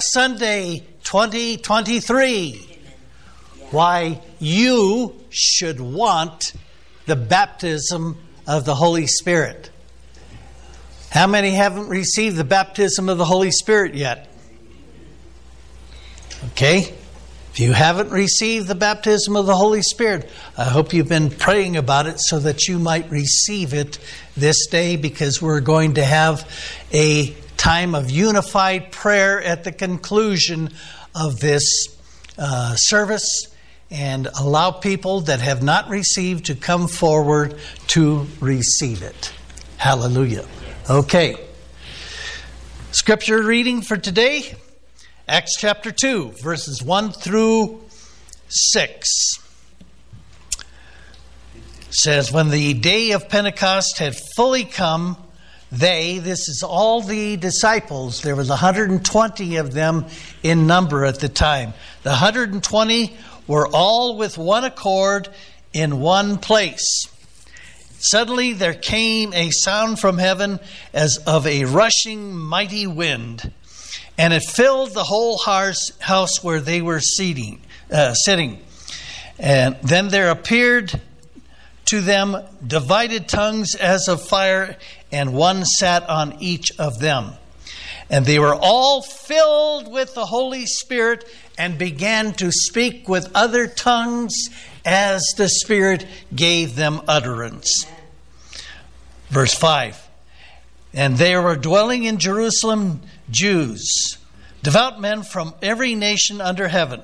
Pentecost Sunday 2023. Why you should want the baptism of the Holy Spirit. How many haven't received the baptism of the Holy Spirit yet? Okay? If you haven't received the baptism of the Holy Spirit, I hope you've been praying about it so that you might receive it this day because we're going to have a time of unified prayer at the conclusion of this uh, service and allow people that have not received to come forward to receive it. Hallelujah. Okay. Scripture reading for today Acts chapter 2, verses 1 through 6 says, When the day of Pentecost had fully come, they, this is all the disciples, there was 120 of them in number at the time. The 120 were all with one accord in one place. Suddenly there came a sound from heaven as of a rushing mighty wind and it filled the whole house where they were seating, uh, sitting. And then there appeared to them divided tongues as of fire, and one sat on each of them. And they were all filled with the Holy Spirit and began to speak with other tongues as the Spirit gave them utterance. Verse 5 And there were dwelling in Jerusalem Jews, devout men from every nation under heaven.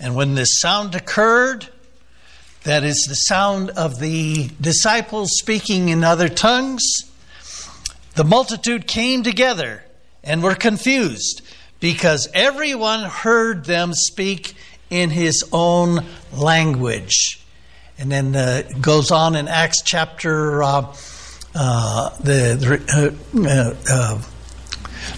And when this sound occurred, that is the sound of the disciples speaking in other tongues, the multitude came together and were confused because everyone heard them speak in his own language. And then uh, goes on in Acts chapter uh, uh, the, uh, uh,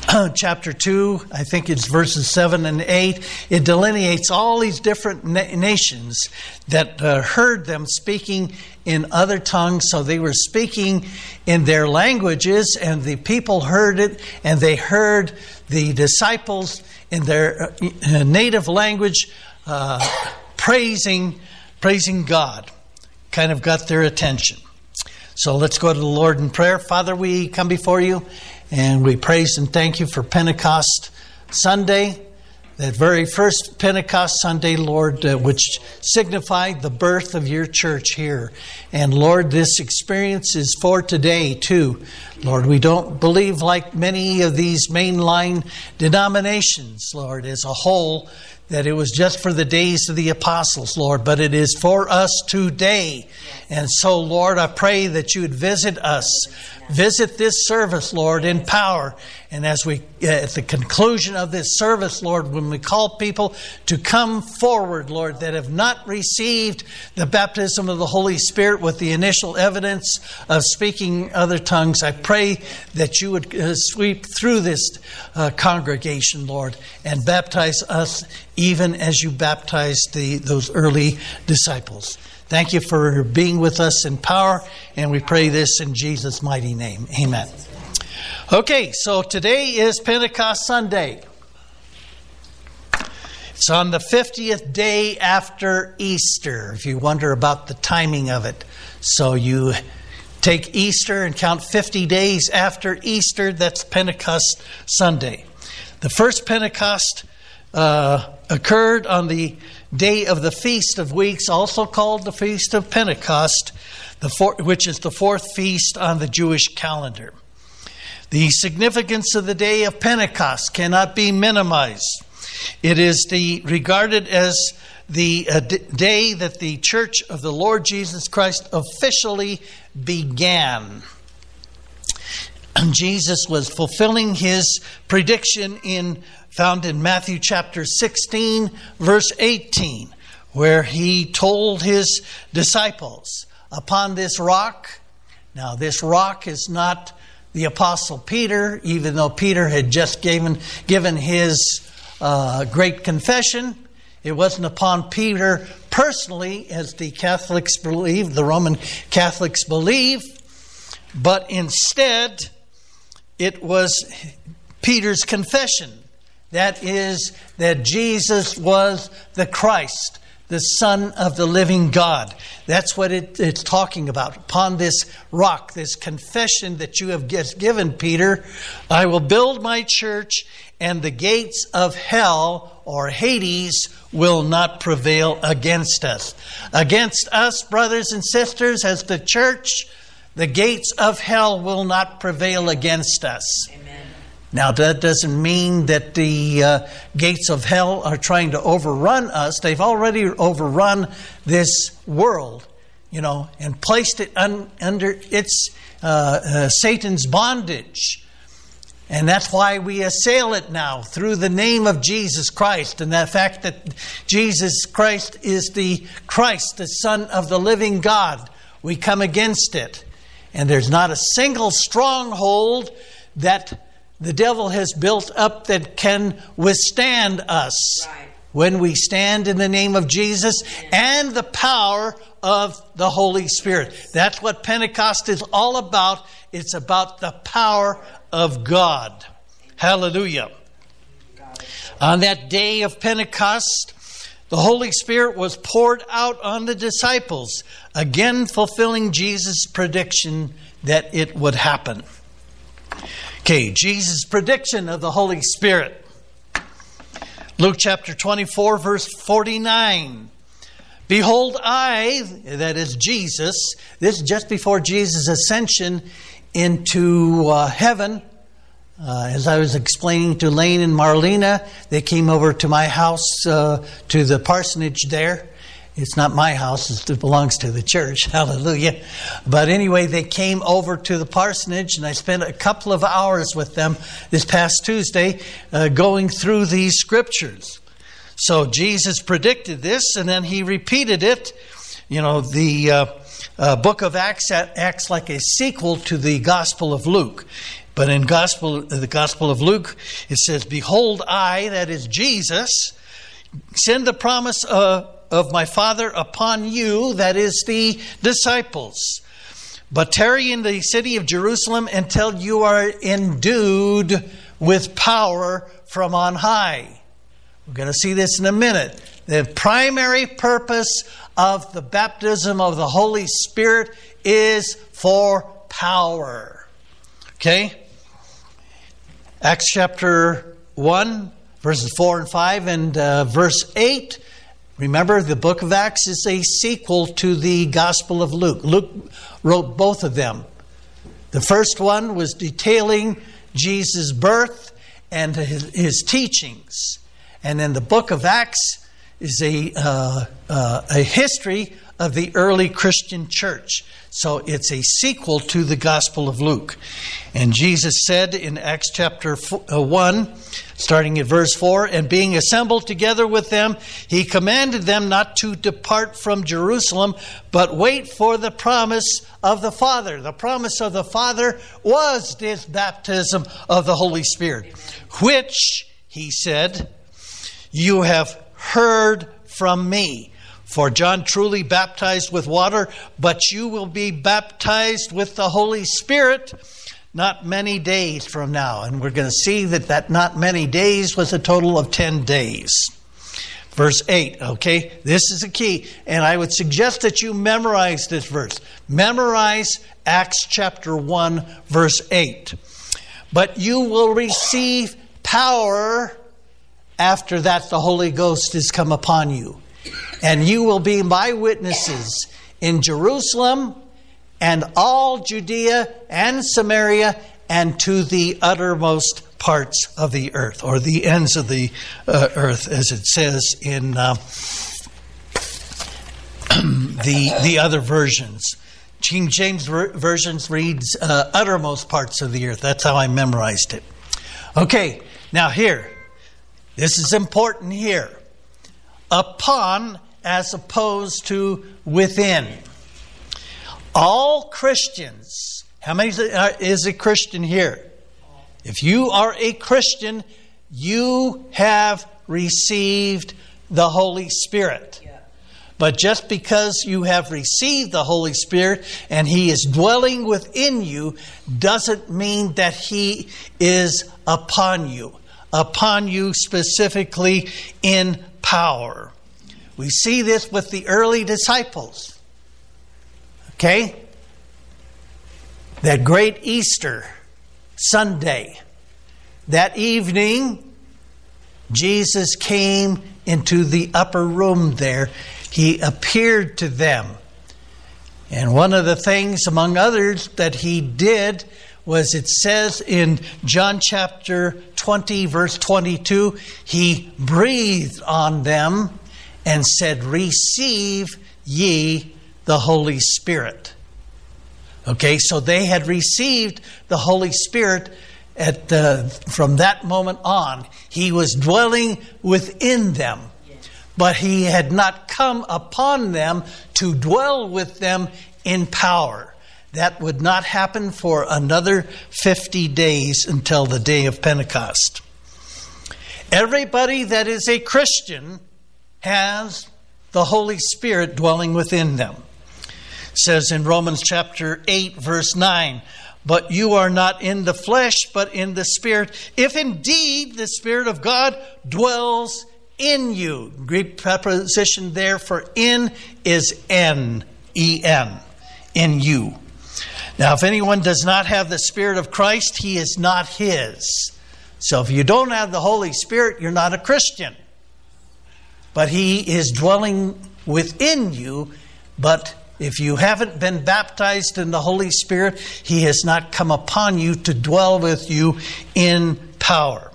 chapter 2, I think it's verses 7 and 8, it delineates all these different na- nations that uh, heard them speaking in other tongues. So they were speaking in their languages, and the people heard it, and they heard the disciples in their uh, native language uh, praising, praising God. Kind of got their attention. So let's go to the Lord in prayer. Father, we come before you and we praise and thank you for Pentecost Sunday, that very first Pentecost Sunday, Lord, uh, which signified the birth of your church here. And Lord, this experience is for today too. Lord, we don't believe like many of these mainline denominations, Lord, as a whole, that it was just for the days of the apostles, Lord, but it is for us today. And so, Lord, I pray that you would visit us Visit this service, Lord, in power. And as we, uh, at the conclusion of this service, Lord, when we call people to come forward, Lord, that have not received the baptism of the Holy Spirit with the initial evidence of speaking other tongues, I pray that you would uh, sweep through this uh, congregation, Lord, and baptize us even as you baptized the, those early disciples. Thank you for being with us in power, and we pray this in Jesus' mighty name. Amen. Okay, so today is Pentecost Sunday. It's on the 50th day after Easter, if you wonder about the timing of it. So you take Easter and count 50 days after Easter, that's Pentecost Sunday. The first Pentecost uh, occurred on the day of the Feast of Weeks, also called the Feast of Pentecost, four, which is the fourth feast on the Jewish calendar. The significance of the day of Pentecost cannot be minimized. It is the, regarded as the uh, d- day that the Church of the Lord Jesus Christ officially began. Jesus was fulfilling his prediction in found in Matthew chapter 16, verse 18, where he told his disciples, Upon this rock, now this rock is not the Apostle Peter, even though Peter had just given, given his uh, great confession. It wasn't upon Peter personally, as the Catholics believe, the Roman Catholics believe, but instead it was Peter's confession That is, that Jesus was the Christ, the Son of the living God. That's what it, it's talking about. Upon this rock, this confession that you have given, Peter, I will build my church, and the gates of hell or Hades will not prevail against us. Against us, brothers and sisters, as the church, the gates of hell will not prevail against us. Amen. Now, that doesn't mean that the uh, gates of hell are trying to overrun us. They've already overrun this world, you know, and placed it un- under its uh, uh, Satan's bondage. And that's why we assail it now through the name of Jesus Christ and the fact that Jesus Christ is the Christ, the Son of the living God. We come against it. And there's not a single stronghold that the devil has built up that can withstand us right. when we stand in the name of Jesus and the power of the Holy Spirit. That's what Pentecost is all about. It's about the power of God. Hallelujah. On that day of Pentecost, the Holy Spirit was poured out on the disciples, again fulfilling Jesus' prediction that it would happen. Okay, Jesus' prediction of the Holy Spirit. Luke chapter 24, verse 49. Behold, I, that is Jesus, this is just before Jesus' ascension into uh, heaven. Uh, as I was explaining to Lane and Marlena, they came over to my house, uh, to the parsonage there. It's not my house, it belongs to the church. Hallelujah. But anyway, they came over to the parsonage, and I spent a couple of hours with them this past Tuesday uh, going through these scriptures. So Jesus predicted this, and then he repeated it. You know, the uh, uh, book of Acts acts like a sequel to the Gospel of Luke. But in Gospel, the Gospel of Luke, it says, Behold, I, that is Jesus, send the promise of of my Father upon you, that is, the disciples. But tarry in the city of Jerusalem until you are endued with power from on high. We're going to see this in a minute. The primary purpose of the baptism of the Holy Spirit is for power. Okay? Acts chapter 1, verses 4 and 5, and uh, verse 8 Remember, the book of Acts is a sequel to the Gospel of Luke. Luke wrote both of them. The first one was detailing Jesus' birth and his, his teachings. And then the book of Acts is a, uh, uh, a history of the early Christian church. So it's a sequel to the Gospel of Luke. And Jesus said in Acts chapter uh, 1, starting at verse 4, and being assembled together with them, he commanded them not to depart from Jerusalem, but wait for the promise of the Father. The promise of the Father was this baptism of the Holy Spirit, which, he said, you have heard from me. For John truly baptized with water, but you will be baptized with the Holy Spirit not many days from now. And we're going to see that that not many days was a total of 10 days. Verse 8, okay? This is a key. And I would suggest that you memorize this verse. Memorize Acts chapter 1, verse 8. But you will receive power after that the Holy Ghost has come upon you and you will be my witnesses in Jerusalem and all Judea and Samaria and to the uttermost parts of the earth, or the ends of the uh, earth, as it says in uh, the the other versions. King James ver- versions reads uh, uttermost parts of the earth. That's how I memorized it. Okay, now here, this is important here. Upon as opposed to within. All Christians, how many uh, is a Christian here? If you are a Christian, you have received the Holy Spirit. But just because you have received the Holy Spirit and He is dwelling within you doesn't mean that He is upon you. Upon you specifically in power. We see this with the early disciples. Okay? That great Easter Sunday, that evening, Jesus came into the upper room there. He appeared to them. And one of the things, among others, that he did was it says in John chapter 20, verse 22, he breathed on them and said, Receive ye the Holy Spirit. Okay, so they had received the Holy Spirit at the, from that moment on. He was dwelling within them, but he had not come upon them to dwell with them in power. That would not happen for another 50 days until the day of Pentecost. Everybody that is a Christian has the Holy Spirit dwelling within them. It says in Romans chapter 8 verse 9, but you are not in the flesh but in the spirit, if indeed the spirit of God dwells in you. Greek preposition there for in is N E N in you. Now, if anyone does not have the Spirit of Christ, he is not his. So if you don't have the Holy Spirit, you're not a Christian. But he is dwelling within you. But if you haven't been baptized in the Holy Spirit, he has not come upon you to dwell with you in power.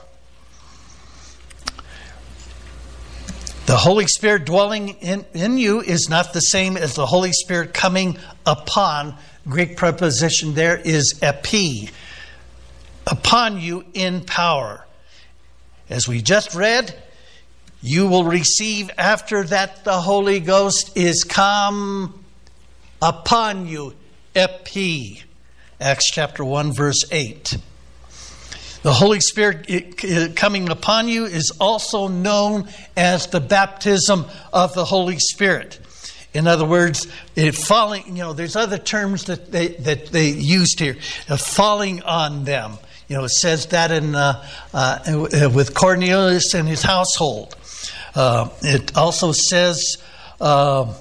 The Holy Spirit dwelling in, in you is not the same as the Holy Spirit coming upon Greek preposition there is epi, upon you in power. As we just read, you will receive after that the Holy Ghost is come upon you, epi. Acts chapter 1, verse 8. The Holy Spirit eh, eh, coming upon you is also known as the baptism of the Holy Spirit. In other words, it falling, you know, there's other terms that they, that they used here, uh, falling on them. You know, it says that in, uh, uh, with Cornelius and his household. Uh, it also says uh,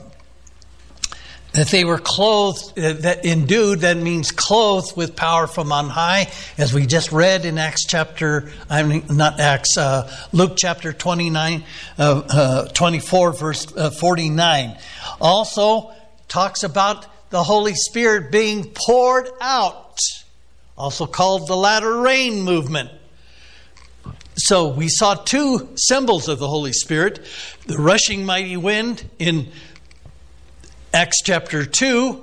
that they were clothed, uh, that endued, that means clothed with power from on high, as we just read in Acts chapter, I mean, not Acts, uh, Luke chapter 29, uh, uh 24, verse uh, 49. Also talks about the Holy Spirit being poured out, also called the latter rain movement. So we saw two symbols of the Holy Spirit the rushing mighty wind in Acts chapter 2,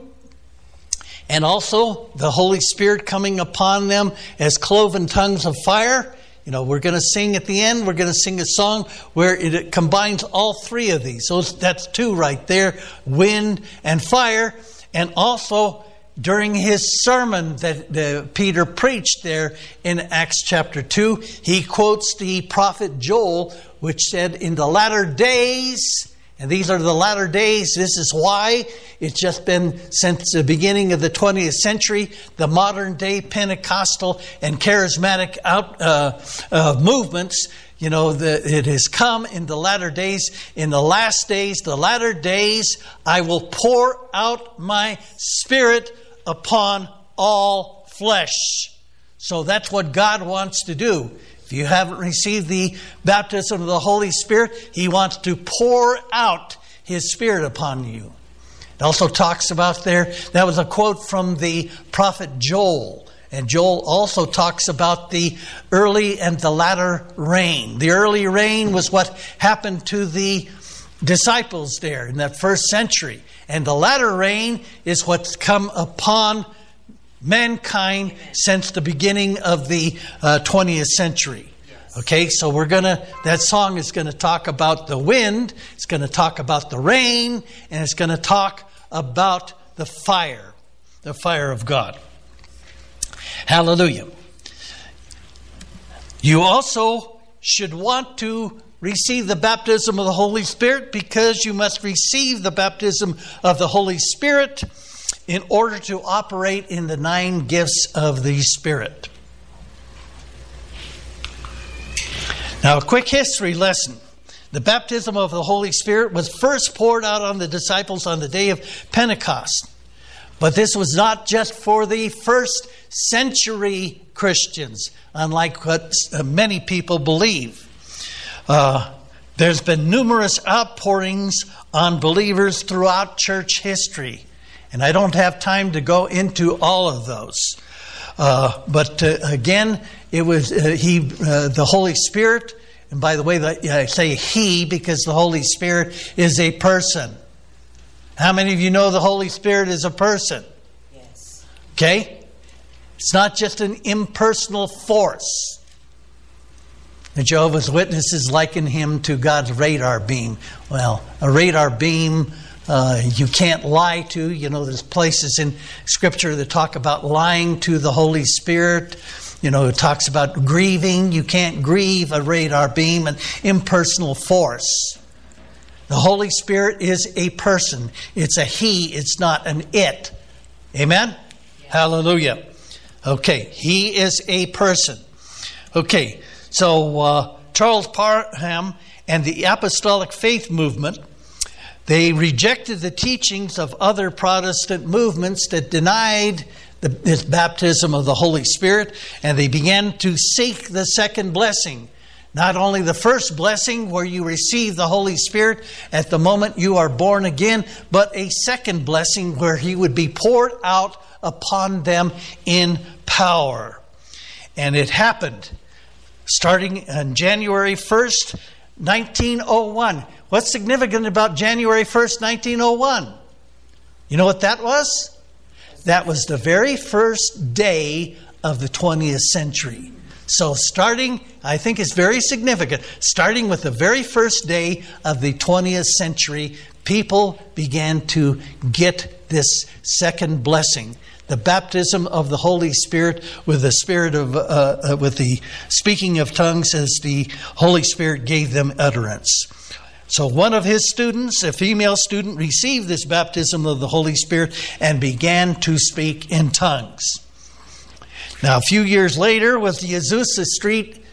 and also the Holy Spirit coming upon them as cloven tongues of fire. You know, we're going to sing at the end, we're going to sing a song where it combines all three of these. So that's two right there wind and fire. And also during his sermon that Peter preached there in Acts chapter 2, he quotes the prophet Joel, which said, In the latter days, and these are the latter days. This is why it's just been since the beginning of the 20th century, the modern day Pentecostal and charismatic out, uh, uh, movements. You know, the, it has come in the latter days. In the last days, the latter days, I will pour out my spirit upon all flesh. So that's what God wants to do. If you haven't received the baptism of the Holy Spirit, He wants to pour out His Spirit upon you. It also talks about there, that was a quote from the prophet Joel. And Joel also talks about the early and the latter rain. The early rain was what happened to the disciples there in that first century. And the latter rain is what's come upon mankind since the beginning of the uh, 20th century. Okay, so we're gonna, that song is gonna talk about the wind, it's gonna talk about the rain, and it's gonna talk about the fire, the fire of God. Hallelujah. You also should want to receive the baptism of the Holy Spirit because you must receive the baptism of the Holy Spirit in order to operate in the nine gifts of the Spirit. Now, a quick history lesson. The baptism of the Holy Spirit was first poured out on the disciples on the day of Pentecost. But this was not just for the first century Christians, unlike what uh, many people believe. Uh, there's been numerous outpourings on believers throughout church history, and I don't have time to go into all of those. Uh, but uh, again, it was uh, he, uh, the Holy Spirit and by the way, I say He because the Holy Spirit is a person. How many of you know the Holy Spirit is a person? Yes. Okay? It's not just an impersonal force. The Jehovah's Witnesses liken him to God's radar beam. Well, a radar beam uh, you can't lie to. You know, there's places in Scripture that talk about lying to the Holy Spirit. You know, it talks about grieving. You can't grieve a radar beam, an impersonal force. The Holy Spirit is a person. It's a he, it's not an it. Amen? Yeah. Hallelujah. Okay, he is a person. Okay, so uh, Charles Parham and the Apostolic Faith Movement, they rejected the teachings of other Protestant movements that denied the, this baptism of the Holy Spirit, and they began to seek the second blessing. Not only the first blessing where you receive the Holy Spirit at the moment you are born again, but a second blessing where He would be poured out upon them in power. And it happened starting on January 1st, 1901. What's significant about January 1st, 1901? You know what that was? That was the very first day of the 20th century. So, starting, I think is very significant, starting with the very first day of the 20th century, people began to get this second blessing the baptism of the Holy Spirit with the spirit of uh, uh, with the speaking of tongues as the Holy Spirit gave them utterance. So one of his students, a female student, received this baptism of the Holy Spirit and began to speak in tongues. Now, a few years later, was the Azusa Street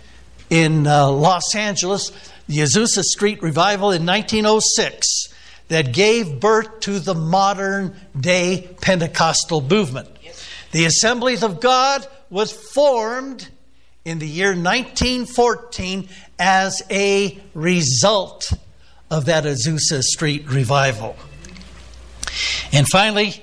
in uh, Los Angeles, the Azusa Street revival in 1906 that gave birth to the modern day Pentecostal movement. The Assemblies of God was formed in the year 1914 as a result of that Azusa Street revival. And finally,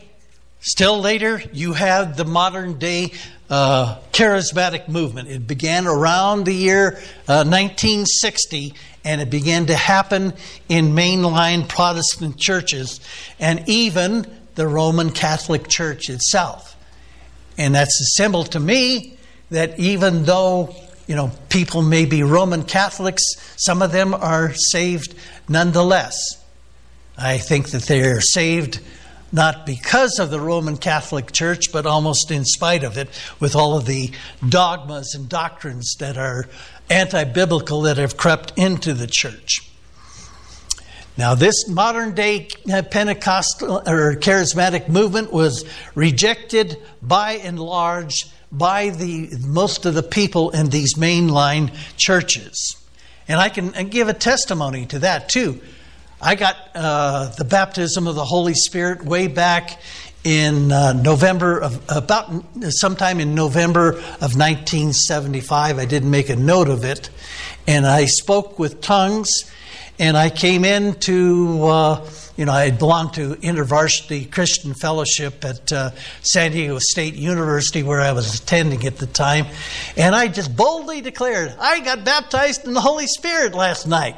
still later, you have the modern day uh, charismatic movement. It began around the year uh, 1960 and it began to happen in mainline Protestant churches and even the Roman Catholic Church itself. And that's a symbol to me that even though you know, people may be Roman Catholics, some of them are saved nonetheless. I think that they are saved not because of the Roman Catholic Church, but almost in spite of it, with all of the dogmas and doctrines that are anti biblical that have crept into the church. Now, this modern day Pentecostal or charismatic movement was rejected by and large by the most of the people in these mainline churches. And I can give a testimony to that too. I got uh, the baptism of the Holy Spirit way back in uh, November of about sometime in November of 1975. I didn't make a note of it, and I spoke with tongues, and I came into. Uh, you know, I belonged to InterVarsity Christian Fellowship at uh, San Diego State University, where I was attending at the time, and I just boldly declared, I got baptized in the Holy Spirit last night.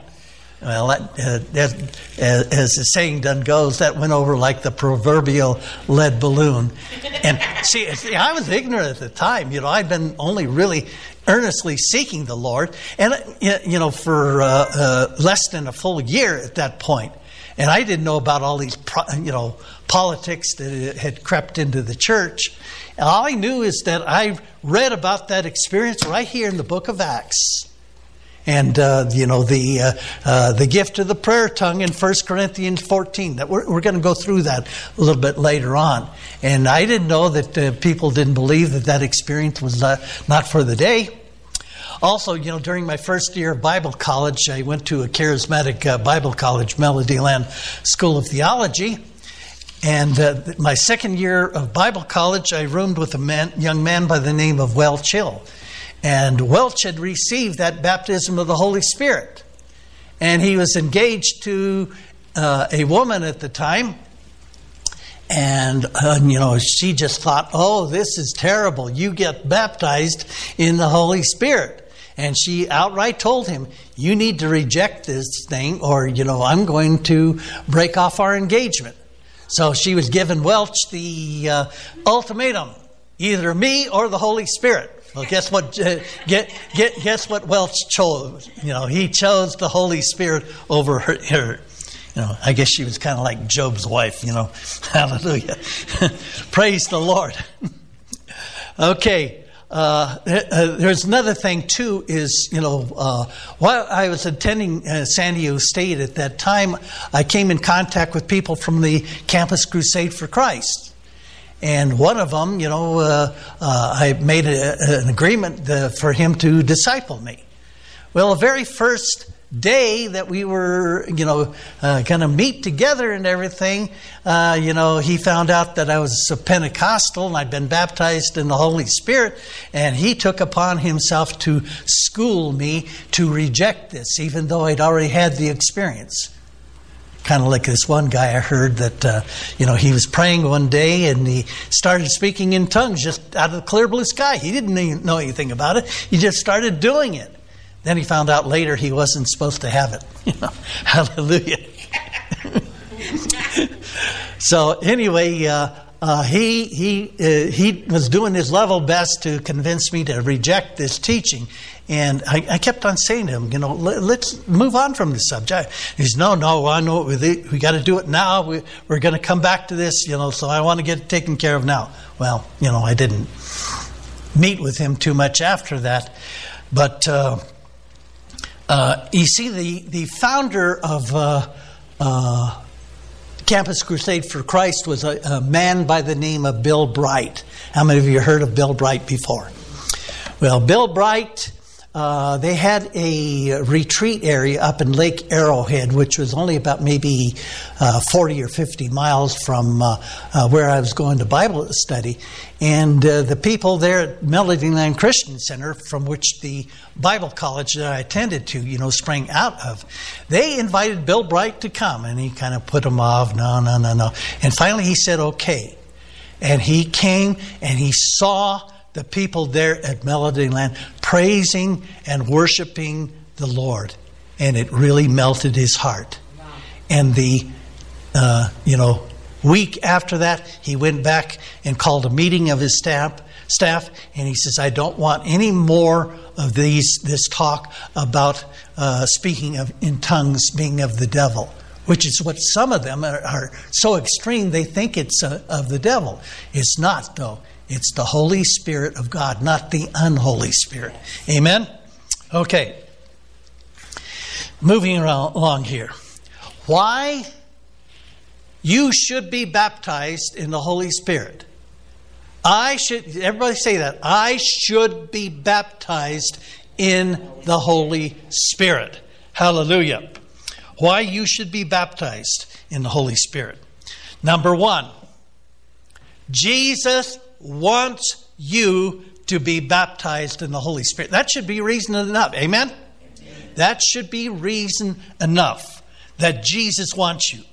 Well, that, uh, that, as, as the saying done goes, that went over like the proverbial lead balloon. And see, see, I was ignorant at the time. You know, I'd been only really earnestly seeking the Lord, and you know, for uh, uh, less than a full year at that point. And I didn't know about all these, you know, politics that had crept into the church. And all I knew is that I read about that experience right here in the book of Acts. And uh, you know the uh, uh, the gift of the prayer tongue in 1 Corinthians 14. That we're, we're going to go through that a little bit later on. And I didn't know that uh, people didn't believe that that experience was uh, not for the day. Also, you know, during my first year of Bible college, I went to a charismatic Bible college, Melodyland School of Theology. And uh, my second year of Bible college, I roomed with a man, young man by the name of Welch Hill. And Welch had received that baptism of the Holy Spirit. And he was engaged to uh, a woman at the time. And, uh, you know, she just thought, oh, this is terrible. You get baptized in the Holy Spirit. And she outright told him, you need to reject this thing, or, you know, I'm going to break off our engagement. So she was giving Welch the uh, ultimatum either me or the Holy Spirit. Well, guess what? Uh, get, get, guess what Welch chose? You know, he chose the Holy Spirit over her. her. You know, I guess she was kind of like Job's wife. You know, Hallelujah, praise the Lord. okay, uh, uh, there's another thing too. Is you know, uh, while I was attending uh, San Diego State at that time, I came in contact with people from the Campus Crusade for Christ, and one of them, you know, uh, uh, I made a, an agreement for him to disciple me. Well, the very first day that we were, you know, uh, going to meet together and everything, uh, you know, he found out that I was a Pentecostal and I'd been baptized in the Holy Spirit, and he took upon himself to school me to reject this, even though I'd already had the experience. Kind of like this one guy I heard that, uh, you know, he was praying one day and he started speaking in tongues just out of the clear blue sky. He didn't even know anything about it, he just started doing it. Then he found out later he wasn't supposed to have it. Hallelujah. so anyway, uh, uh, he he uh, he was doing his level best to convince me to reject this teaching, and I, I kept on saying to him, you know, let, us move on from this subject. He says, no, no, I know we, we got to do it now. We, we're going to come back to this, you know, so I want to get it taken care of now. Well, you know, I didn't meet with him too much after that, but. Uh, uh, you see, the, the founder of uh, uh, Campus Crusade for Christ was a, a, man by the name of Bill Bright. How many of you heard of Bill Bright before? Well, Bill Bright uh, they had a retreat area up in Lake Arrowhead, which was only about maybe uh, 40 or 50 miles from uh, uh where I was going to Bible study. And uh, the people there at Melodyland Christian Center, from which the Bible college that I attended to, you know, sprang out of, they invited Bill Bright to come, and he kind of put him off. No, no, no, no. And finally, he said, "Okay." And he came and he saw the people there at Melodyland praising and worshiping the Lord. And it really melted his heart. And the, uh, you know, week after that, he went back and called a meeting of his staff, staff and he says, I don't want any more of these, this talk about uh, speaking of, in tongues being of the devil which is what some of them are, are so extreme they think it's uh, of the devil. It's not, though. It's the Holy Spirit of God, not the unholy Spirit. Amen? Okay. Moving along here. Why you should be baptized in the Holy Spirit. I should, everybody say that. I should be baptized in the Holy Spirit. Hallelujah. Why you should be baptized in the Holy Spirit. Number one, Jesus wants you to be baptized in the Holy Spirit. That should be reason enough. Amen? Amen? That should be reason enough that Jesus wants you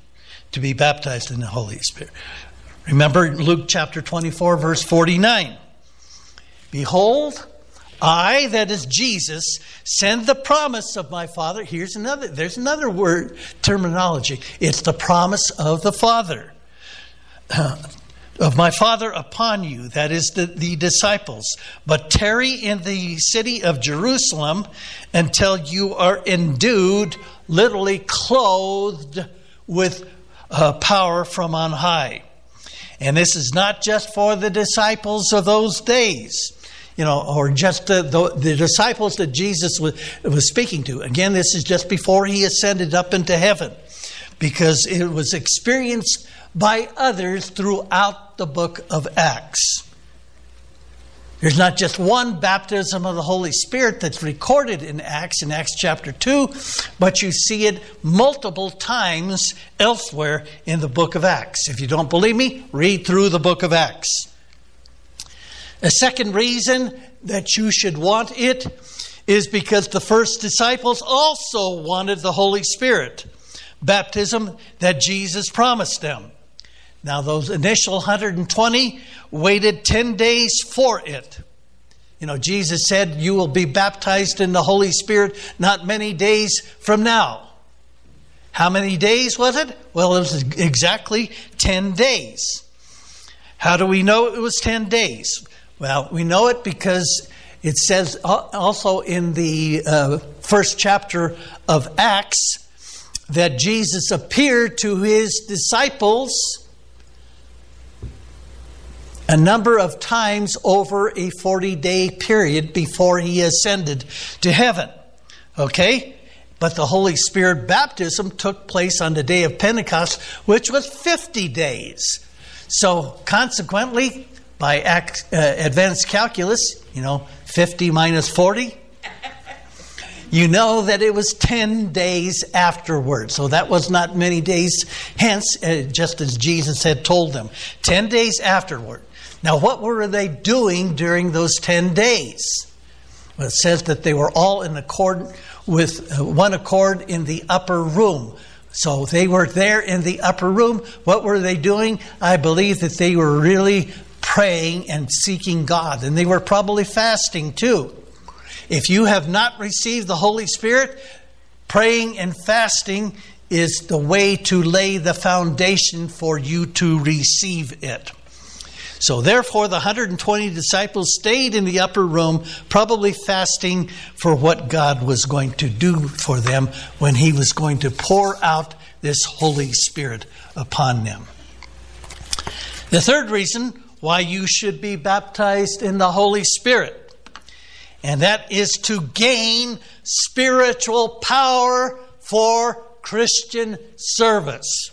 to be baptized in the Holy Spirit. Remember Luke chapter 24, verse 49. Behold, I, that is Jesus, send the promise of my Father. Here's another, there's another word, terminology. It's the promise of the Father of my Father upon you, that is the, the disciples, but tarry in the city of Jerusalem until you are endued, literally clothed with uh, power from on high. And this is not just for the disciples of those days, you know, or just the, the, the disciples that Jesus was, was speaking to. Again, this is just before he ascended up into heaven, because it was experienced by others throughout the book of Acts. There's not just one baptism of the Holy Spirit that's recorded in Acts, in Acts chapter 2, but you see it multiple times elsewhere in the book of Acts. If you don't believe me, read through the book of Acts. A second reason that you should want it is because the first disciples also wanted the Holy Spirit baptism that Jesus promised them. Now, those initial 120 waited 10 days for it. You know, Jesus said, You will be baptized in the Holy Spirit not many days from now. How many days was it? Well, it was exactly 10 days. How do we know it was 10 days? Well, we know it because it says also in the uh, first chapter of Acts that Jesus appeared to his disciples a number of times over a 40 day period before he ascended to heaven. Okay? But the Holy Spirit baptism took place on the day of Pentecost, which was 50 days. So, consequently, by uh, advanced calculus, you know, 50 minus 40, you know that it was 10 days afterward. So that was not many days hence, uh, just as Jesus had told them. 10 days afterward. Now, what were they doing during those 10 days? Well, it says that they were all in accord with uh, one accord in the upper room. So they were there in the upper room. What were they doing? I believe that they were really praying and seeking God. And they were probably fasting too. If you have not received the Holy Spirit, praying and fasting is the way to lay the foundation for you to receive it. So, therefore, the 120 disciples stayed in the upper room, probably fasting for what God was going to do for them when He was going to pour out this Holy Spirit upon them. The third reason why you should be baptized in the Holy Spirit and that is to gain spiritual power for Christian service.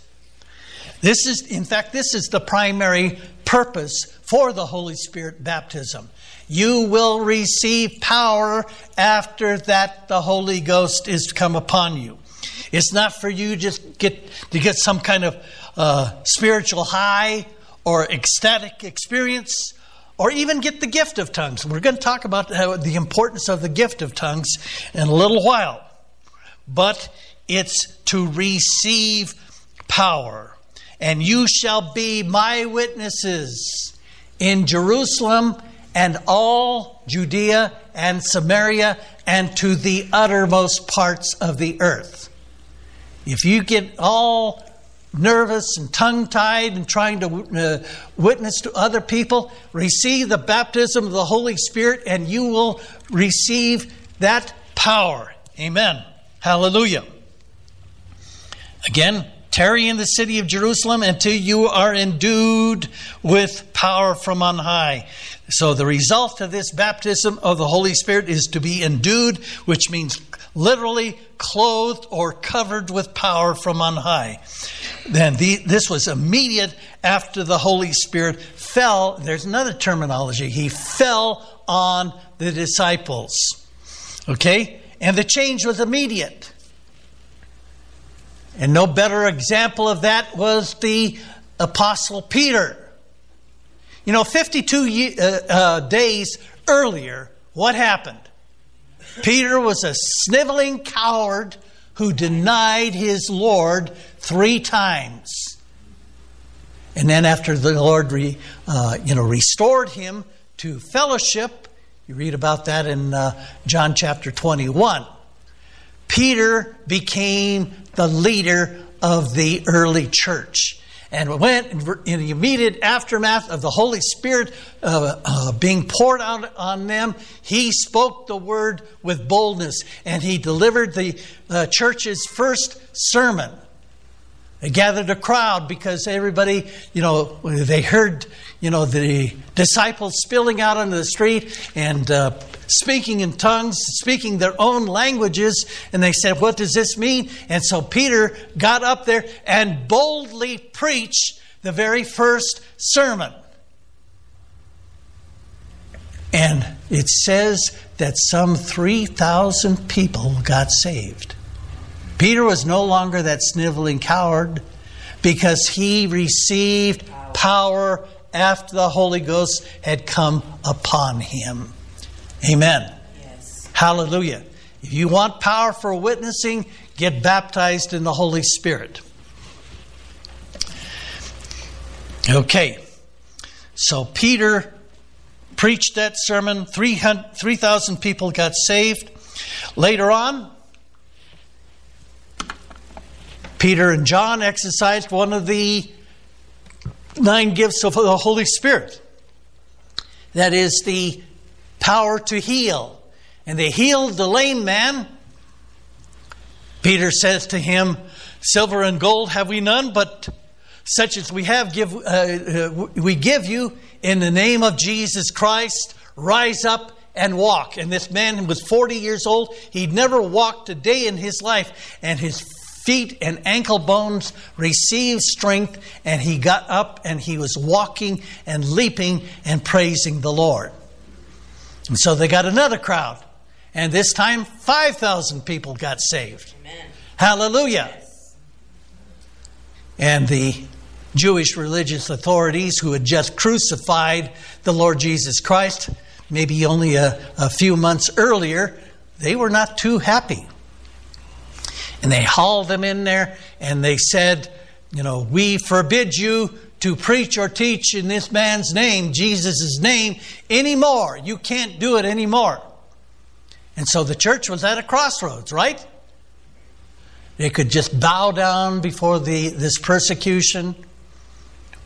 This is, in fact, this is the primary purpose for the Holy Spirit baptism. You will receive power after that the Holy Ghost is come upon you. It's not for you just get to get some kind of uh, spiritual high or ecstatic experience or even get the gift of tongues. We're going to talk about the importance of the gift of tongues in a little while. But it's to receive power. And you shall be my witnesses in Jerusalem and all Judea and Samaria and to the uttermost parts of the earth. If you get all nervous and tongue tied and trying to uh, witness to other people, receive the baptism of the Holy Spirit and you will receive that power. Amen. Hallelujah. Again, tarry in the city of Jerusalem until you are endued with power from on high. So, the result of this baptism of the Holy Spirit is to be endued, which means literally clothed or covered with power from on high. Then the, this was immediate after the Holy Spirit fell. There's another terminology. He fell on the disciples. Okay? And the change was immediate. And no better example of that was the Apostle Peter. You know, 52 uh, uh, days earlier, what happened? Peter was a sniveling coward who denied his Lord three times. And then after the Lord re, uh, you know, restored him to fellowship, you read about that in uh, John chapter 21. Peter became the leader of the early church and went in the immediate aftermath of the Holy Spirit uh, uh, being poured out on them. He spoke the word with boldness and he delivered the uh, church's first sermon. They gathered a crowd because everybody, you know, they heard, you know, the disciples spilling out on the street and uh, speaking in tongues, speaking their own languages. And they said, What does this mean? And so Peter got up there and boldly preached the very first sermon. And it says that some 3,000 people got saved. Peter was no longer that sniveling coward because he received power after the Holy Ghost had come upon him. Amen. Yes. Hallelujah. If you want power for witnessing, get baptized in the Holy Spirit. Okay. So Peter preached that sermon. 3,000 people got saved. Later on, Peter and John exercised one of the nine gifts of the Holy Spirit. That is the power to heal. And they healed the lame man. Peter says to him, Silver and gold have we none, but such as we have, give, uh, uh, we give you in the name of Jesus Christ. Rise up and walk. And this man was 40 years old. He'd never walked a day in his life, and his feet and ankle bones received strength, and he got up and he was walking and leaping and praising the Lord. And so they got another crowd. And this time, 5,000 people got saved. Amen. Hallelujah. Yes. And the Jewish religious authorities who had just crucified the Lord Jesus Christ, maybe only a, a few months earlier, they were not too happy. And they hauled them in there and they said, You know, we forbid you to preach or teach in this man's name, Jesus' name, anymore. You can't do it anymore. And so the church was at a crossroads, right? They could just bow down before the, this persecution,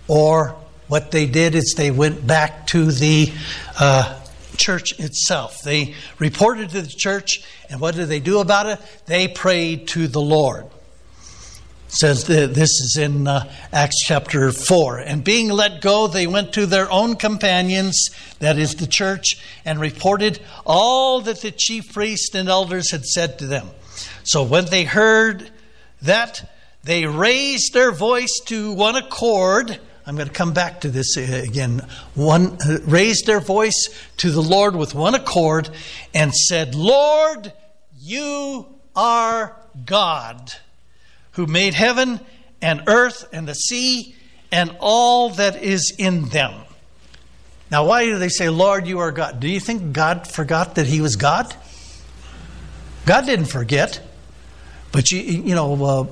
or what they did is they went back to the uh, church itself. They reported to the church, and what did they do about it? They prayed to the Lord says that this is in uh, Acts chapter 4. And being let go, they went to their own companions, that is the church, and reported all that the chief priests and elders had said to them. So when they heard that, they raised their voice to one accord. I'm going to come back to this uh, again. One uh, raised their voice to the Lord with one accord and said, "Lord, you are God." who made heaven and earth and the sea and all that is in them. Now, why do they say, Lord, you are God? Do you think God forgot that He was God? God didn't forget. But you, you know, uh,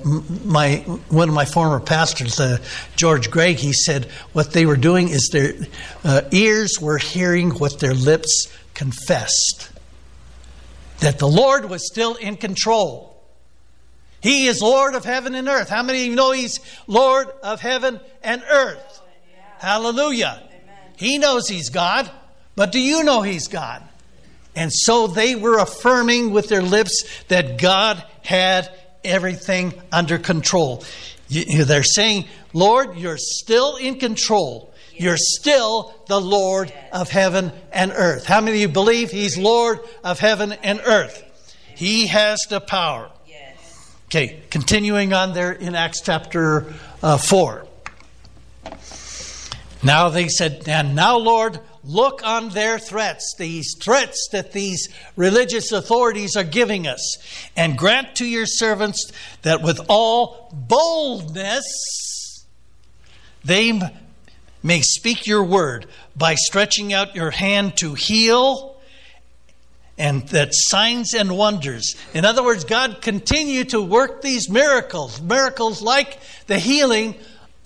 my one of my former pastors, uh, George Gregg, he said what they were doing is their uh, ears were hearing what their lips confessed. That the Lord was still in control. He is Lord of heaven and earth. How many of you know He's Lord of heaven and earth? Hallelujah. He knows He's God, but do you know He's God? And so they were affirming with their lips that God had everything under control. They're saying, Lord, you're still in control. You're still the Lord of heaven and earth. How many of you believe He's Lord of heaven and earth? He has the power. Okay, continuing on there in Acts chapter uh, 4. Now they said, And now, Lord, look on their threats, these threats that these religious authorities are giving us, and grant to your servants that with all boldness they may speak your word by stretching out your hand to heal and that signs and wonders. In other words, God continue to work these miracles, miracles like the healing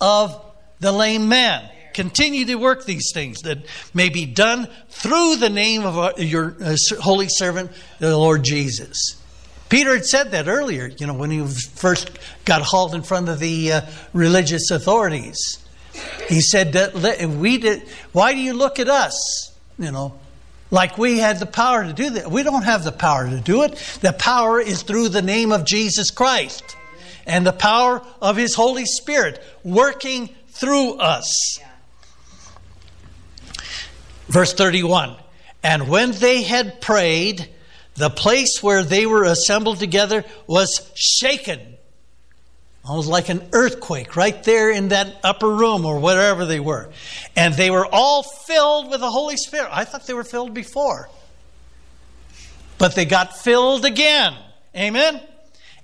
of the lame man. Continue to work these things that may be done through the name of your uh, holy servant, the Lord Jesus. Peter had said that earlier, you know, when he first got hauled in front of the uh, religious authorities. He said we did. Why do you look at us? You know, like we had the power to do that. We don't have the power to do it. The power is through the name of Jesus Christ and the power of His Holy Spirit working through us. Verse 31 And when they had prayed, the place where they were assembled together was shaken. almost like an earthquake right there in that upper room or wherever they were. And they were all filled with the Holy Spirit. I thought they were filled before. But they got filled again. Amen?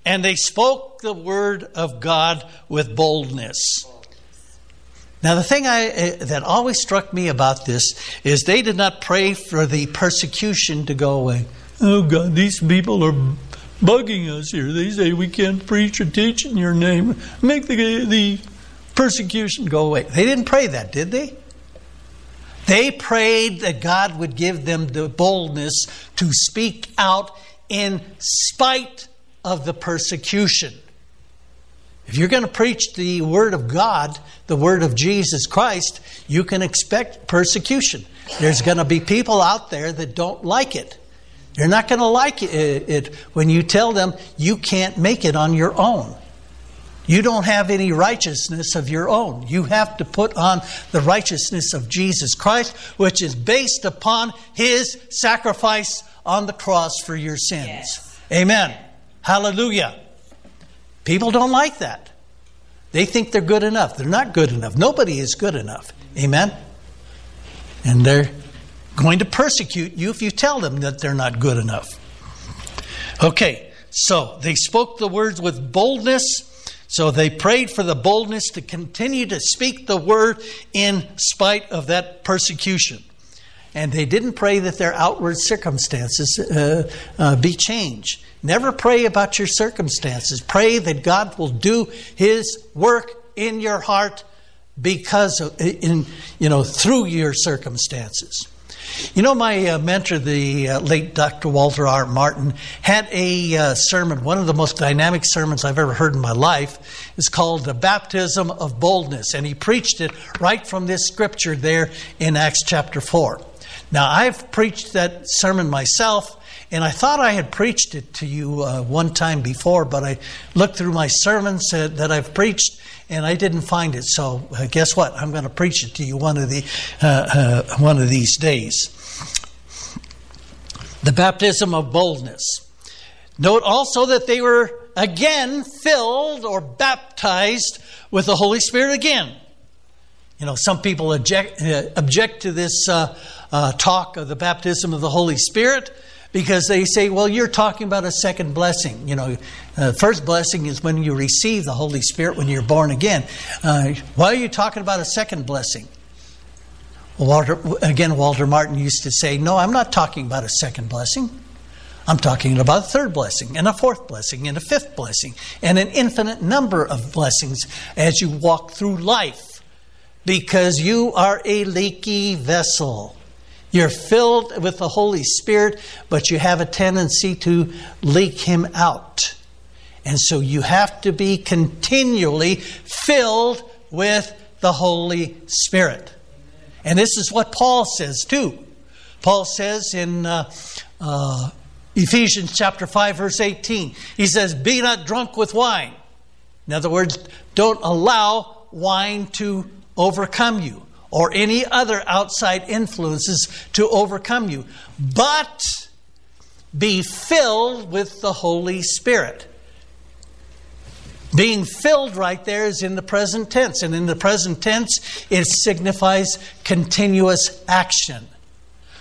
And they spoke the word of God with boldness. Now, the thing I, uh, that always struck me about this is they did not pray for the persecution to go away. Oh, God, these people are bugging us here. They say we can't preach or teach in your name. Make the, the persecution go away. They didn't pray that, did they? They prayed that God would give them the boldness to speak out in spite of the persecution. If you're going to preach the Word of God, the Word of Jesus Christ, you can expect persecution. There's going to be people out there that don't like it. They're not going to like it, when you tell them you can't make it on your own. You don't have any righteousness of your own. You have to put on the righteousness of Jesus Christ, which is based upon his sacrifice on the cross for your sins. Yes. Amen. Hallelujah. People don't like that. They think they're good enough. They're not good enough. Nobody is good enough. Amen. And they're going to persecute you if you tell them that they're not good enough. Okay, so they spoke the words with boldness. So they prayed for the boldness to continue to speak the word in spite of that persecution. And they didn't pray that their outward circumstances uh, uh, be changed. Never pray about your circumstances. Pray that God will do His work in your heart because of, in you know through your circumstances. You know, my uh, mentor, the uh, late Dr. Walter R. Martin, had a uh, sermon, one of the most dynamic sermons I've ever heard in my life. is called The Baptism of Boldness, and he preached it right from this scripture there in Acts chapter 4. Now, I've preached that sermon myself, and I thought I had preached it to you uh, one time before, but I looked through my sermons that I've preached, and I didn't find it. So uh, guess what? I'm going to preach it to you one of the uh, uh, one of these days. The baptism of boldness. Note also that they were again filled or baptized with the Holy Spirit again. You know, some people object, uh, object to this uh, uh, talk of the baptism of the Holy Spirit because they say, well, you're talking about a second blessing. You know, uh, first blessing is when you receive the Holy Spirit when you're born again. Uh, why are you talking about a second blessing? Walter, again, Walter Martin used to say, no, I'm not talking about a second blessing. I'm talking about a third blessing, and a fourth blessing, and a fifth blessing, and an infinite number of blessings as you walk through life because you are a leaky vessel. You're filled with the Holy Spirit, but you have a tendency to leak Him out. And so you have to be continually filled with the Holy Spirit. And this is what Paul says too. Paul says in uh, uh, Ephesians chapter 5, verse 18, he says, Be not drunk with wine. In other words, don't allow wine to overcome you or any other outside influences to overcome you, but be filled with the Holy Spirit. Being filled right there is in the present tense, and in the present tense, it signifies continuous action.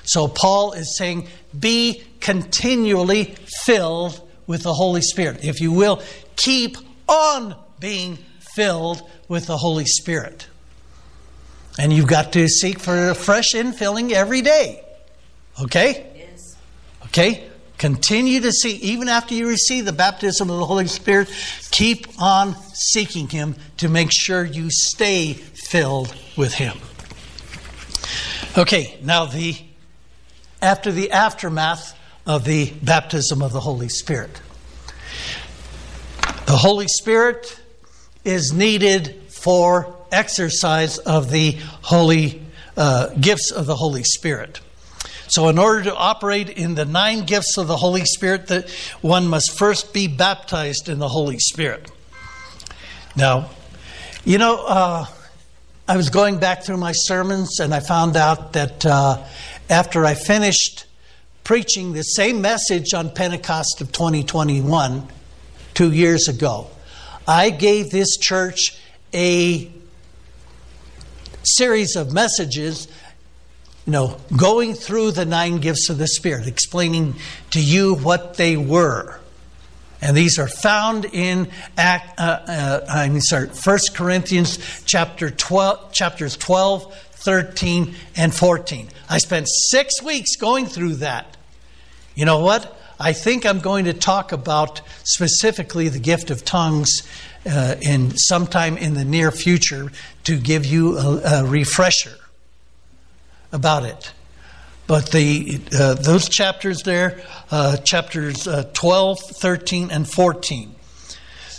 So Paul is saying, be continually filled with the Holy Spirit. If you will, keep on being filled with the Holy Spirit. And you've got to seek for a fresh infilling every day. Okay? Yes. Okay? Continue to seek, even after you receive the baptism of the Holy Spirit, keep on seeking Him to make sure you stay filled with Him. Okay, now the after the aftermath of the baptism of the Holy Spirit. The Holy Spirit is needed for exercise of the holy uh, gifts of the Holy Spirit. So, in order to operate in the nine gifts of the Holy Spirit, that one must first be baptized in the Holy Spirit. Now, you know, uh, I was going back through my sermons and I found out that uh, after I finished preaching the same message on Pentecost of 2021 two years ago, I gave this church a series of messages, you know, going through the nine gifts of the Spirit, explaining to you what they were. And these are found in Act, uh, uh, I'm sorry, 1 Corinthians chapter 12, chapters 12, 13, and 14. I spent six weeks going through that. You know what? I think I'm going to talk about specifically the gift of tongues uh, in sometime in the near future to give you a, a refresher about it. But the uh, those chapters there, uh, chapters uh, 12, 13, and 14,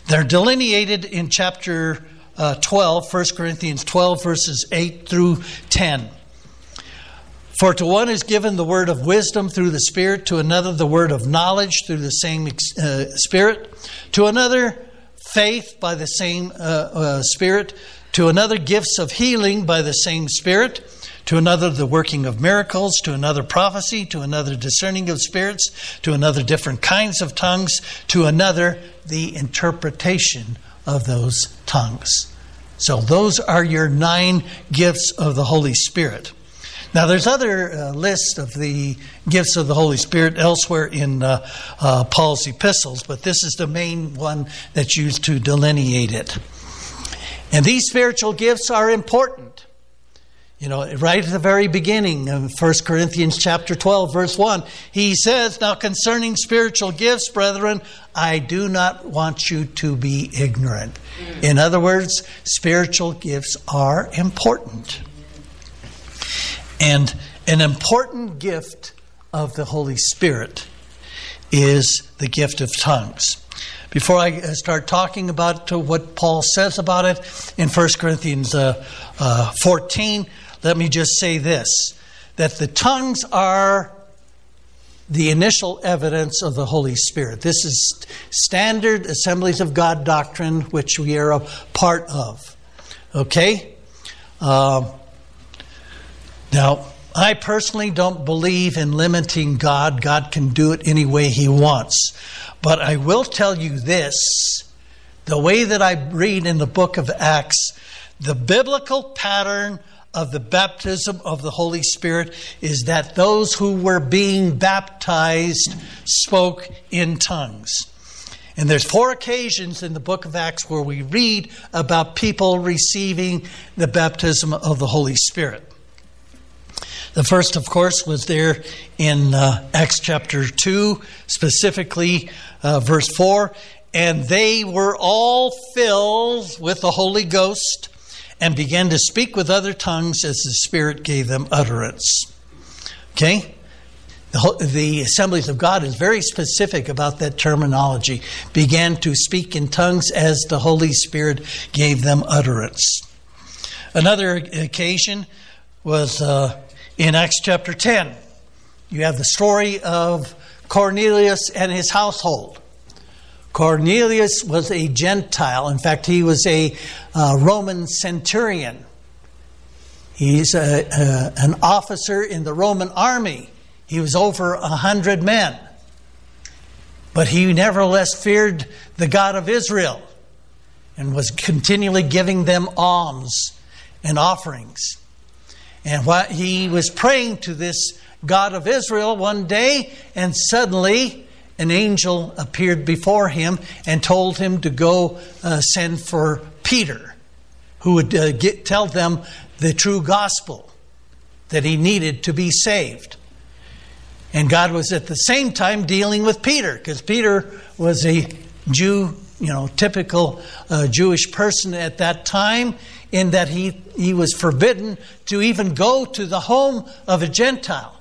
they're delineated in chapter uh, 12, 1 Corinthians 12, verses 8 through 10. For to one is given the word of wisdom through the Spirit, to another the word of knowledge through the same uh, Spirit, to another faith by the same uh, uh, Spirit, to another gifts of healing by the same Spirit, to another the working of miracles, to another prophecy, to another discerning of spirits, to another different kinds of tongues, to another the interpretation of those tongues. So those are your nine gifts of the Holy Spirit. Now, there's other uh, lists of the gifts of the Holy Spirit elsewhere in uh, uh, Paul's epistles, but this is the main one that's used to delineate it. And these spiritual gifts are important. You know, right at the very beginning of 1 Corinthians chapter 12, verse 1, he says, Now concerning spiritual gifts, brethren, I do not want you to be ignorant. In other words, spiritual gifts are important. And an important gift of the Holy Spirit is the gift of tongues. Before I uh, start talking about what Paul says about it in 1 Corinthians uh, uh, 14, let me just say this that the tongues are the initial evidence of the Holy Spirit. This is standard Assemblies of God doctrine, which we are a part of. Okay? Uh, now, I personally don't believe in limiting God. God can do it any way He wants. But I will tell you this the way that I read in the book of Acts, the biblical pattern of the baptism of the Holy Spirit is that those who were being baptized spoke in tongues. And there's four occasions in the book of Acts where we read about people receiving the baptism of the Holy Spirit. The first, of course, was there in uh, Acts chapter 2, specifically uh, verse 4. And they were all filled with the Holy Ghost and began to speak with other tongues as the Spirit gave them utterance. Okay? The, Assemblies of God is very specific about that terminology. Began to speak in tongues as the Holy Spirit gave them utterance. Another occasion was uh, in Acts chapter 10. You have the story of Cornelius and his household. Cornelius was a Gentile. In fact, he was a uh, Roman centurion. He's a, a, an officer in the Roman army. He was over a hundred men. But he nevertheless feared the God of Israel and was continually giving them alms and offerings. And what he was praying to this God of Israel one day, and suddenly an angel appeared before him and told him to go uh, send for Peter, who would uh, get, tell them the true gospel that he needed to be saved. And God was at the same time dealing with Peter, because Peter was a Jew, you know, typical uh, Jewish person at that time, in that he, he was forbidden to even go to the home of a Gentile.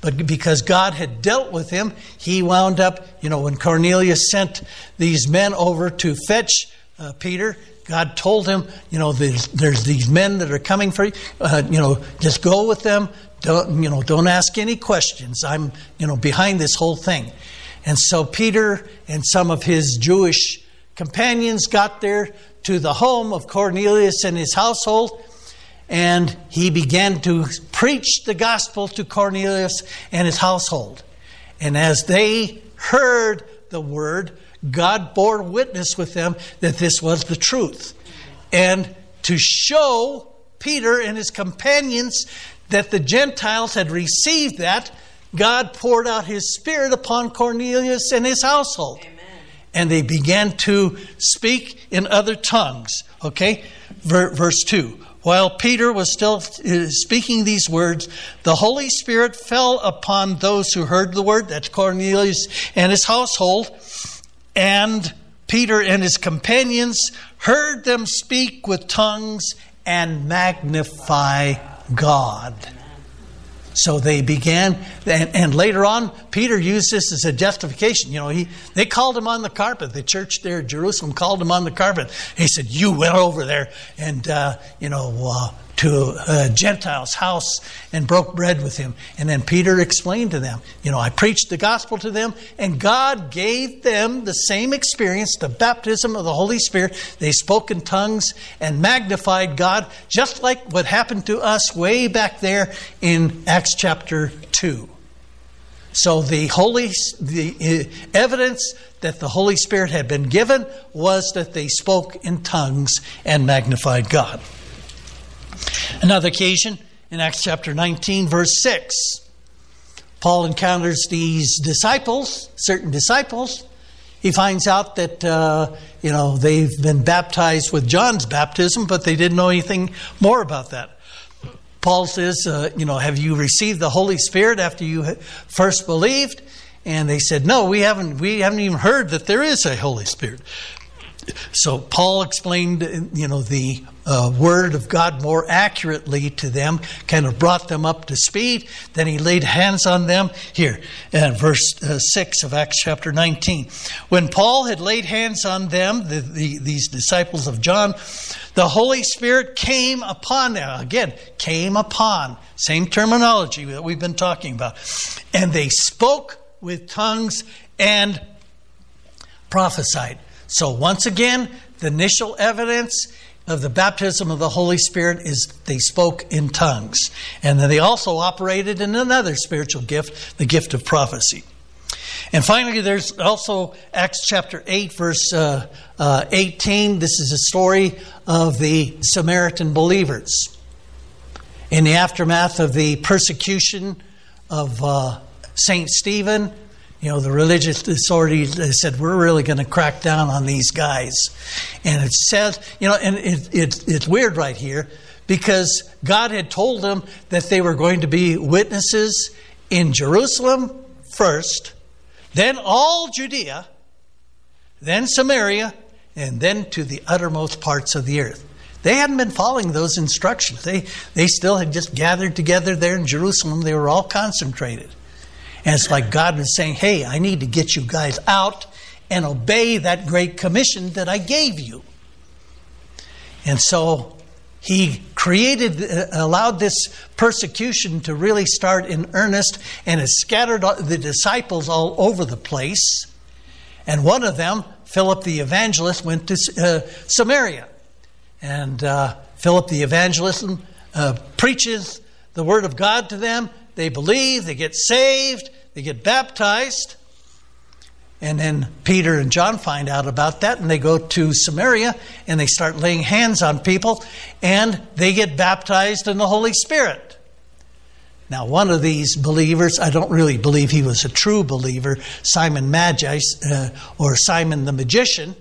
But because God had dealt with him, he wound up, you know, when Cornelius sent these men over to fetch uh, Peter, God told him, you know, there's, there's, these men that are coming for you. Uh, you know, just go with them. Don't, you know, don't ask any questions. I'm, you know, behind this whole thing. And so Peter and some of his Jewish companions got there to the home of Cornelius and his household, and he began to preach the gospel to Cornelius and his household. And as they heard the word, God bore witness with them that this was the truth. And to show Peter and his companions that the Gentiles had received that, God poured out his Spirit upon Cornelius and his household. Amen. And they began to speak in other tongues. Okay? Verse 2. While Peter was still uh, speaking these words, the Holy Spirit fell upon those who heard the word, that's Cornelius and his household, and Peter and his companions heard them speak with tongues and magnify God. So they began, and, and, later on, Peter used this as a justification. You know, he they called him on the carpet. The church there Jerusalem called him on the carpet. He said, "You went over there and uh, you know uh, to a Gentile's house and broke bread with him. And then Peter explained to them, you know, I preached the gospel to them, and God gave them the same experience, the baptism of the Holy Spirit. They spoke in tongues and magnified God, just like what happened to us way back there in Acts chapter 2. So the holy the uh, evidence that the Holy Spirit had been given was that they spoke in tongues and magnified God. Another occasion in Acts chapter 19, verse 6, Paul encounters these disciples, certain disciples. He finds out that, uh, you know, they've been baptized with John's baptism, but they didn't know anything more about that. Paul says, uh, you know, have you received the Holy Spirit after you first believed? And they said, no, we haven't, we haven't even heard that there is a Holy Spirit. So Paul explained, you know, the uh, word of God more accurately to them, kind of brought them up to speed. Then he laid hands on them. Here, in verse uh, 6 of Acts chapter 19. When Paul had laid hands on them, the, the, these disciples of John, the Holy Spirit came upon them. Again, came upon. Same terminology that we've been talking about. And they spoke with tongues and prophesied. So, once again, the initial evidence of the baptism of the Holy Spirit is they spoke in tongues. And then they also operated in another spiritual gift, the gift of prophecy. And finally, there's also Acts chapter 8, verse uh, uh, 18. This is a story of the Samaritan believers. In the aftermath of the persecution of uh, St. Stephen, you know, the religious authorities said, we're really going to crack down on these guys. And it says, you know, and it, it, it's weird right here because God had told them that they were going to be witnesses in Jerusalem first, then all Judea, then Samaria, and then to the uttermost parts of the earth. They hadn't been following those instructions. They, they still had just gathered together there in Jerusalem. They were all concentrated. And it's like God was saying, hey, I need to get you guys out and obey that great commission that I gave you. And so he created, uh, allowed this persecution to really start in earnest and has scattered the disciples all over the place. And one of them, Philip the evangelist, went to uh, Samaria. And uh, Philip the evangelist uh, preaches the word of God to them. They believe, they get saved, they get baptized. And then Peter and John find out about that and they go to Samaria and they start laying hands on people and they get baptized in the Holy Spirit. Now, one of these believers, I don't really believe he was a true believer, Simon Magi uh, or Simon the magician,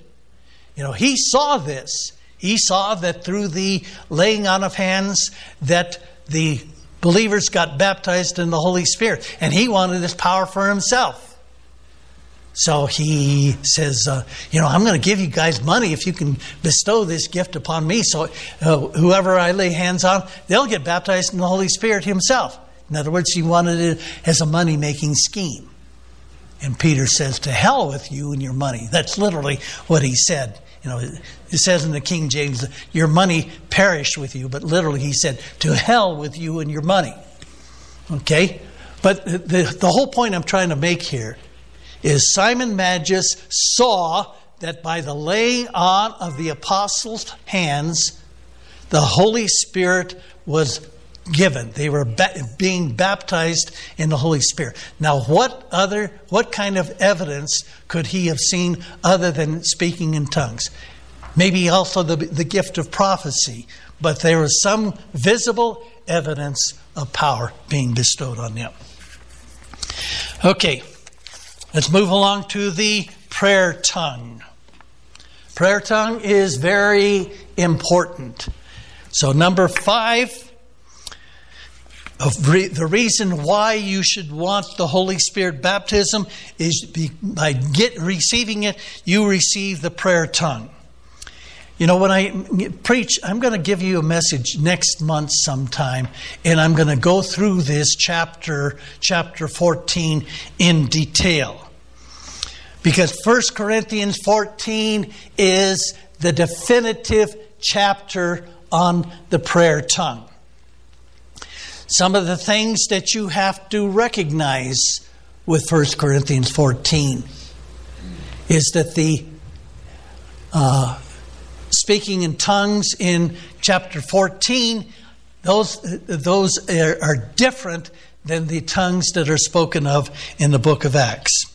you know, he saw this. He saw that through the laying on of hands that the believers got baptized in the Holy Spirit, and he wanted this power for himself. So he says, uh, You know, I'm going to give you guys money if you can bestow this gift upon me. So uh, whoever I lay hands on, they'll get baptized in the Holy Spirit himself. In other words, he wanted it as a money making scheme. And Peter says, To hell with you and your money. That's literally what he said. You know, it says in the King James, your money perished with you, but literally he said, to hell with you and your money. Okay? But the, the whole point I'm trying to make here is Simon Magus saw that by the laying on of the apostles' hands, the Holy Spirit was given. They were ba- being baptized in the Holy Spirit. Now, what other, what kind of evidence could he have seen other than speaking in tongues? Maybe also the, the gift of prophecy, but there was some visible evidence of power being bestowed on them. Okay, let's move along to the prayer tongue. Prayer tongue is very important. So, number five, of re- the reason why you should want the Holy Spirit baptism is be, by get, receiving it, you receive the prayer tongue. You know, when I preach, I'm going to give you a message next month sometime, and I'm going to go through this chapter, chapter 14, in detail. Because 1 Corinthians 14 is the definitive chapter on the prayer tongue. Some of the things that you have to recognize with 1 Corinthians 14 is that the uh, speaking in tongues in chapter 14, those, those are, are different than the tongues that are spoken of in the book of Acts.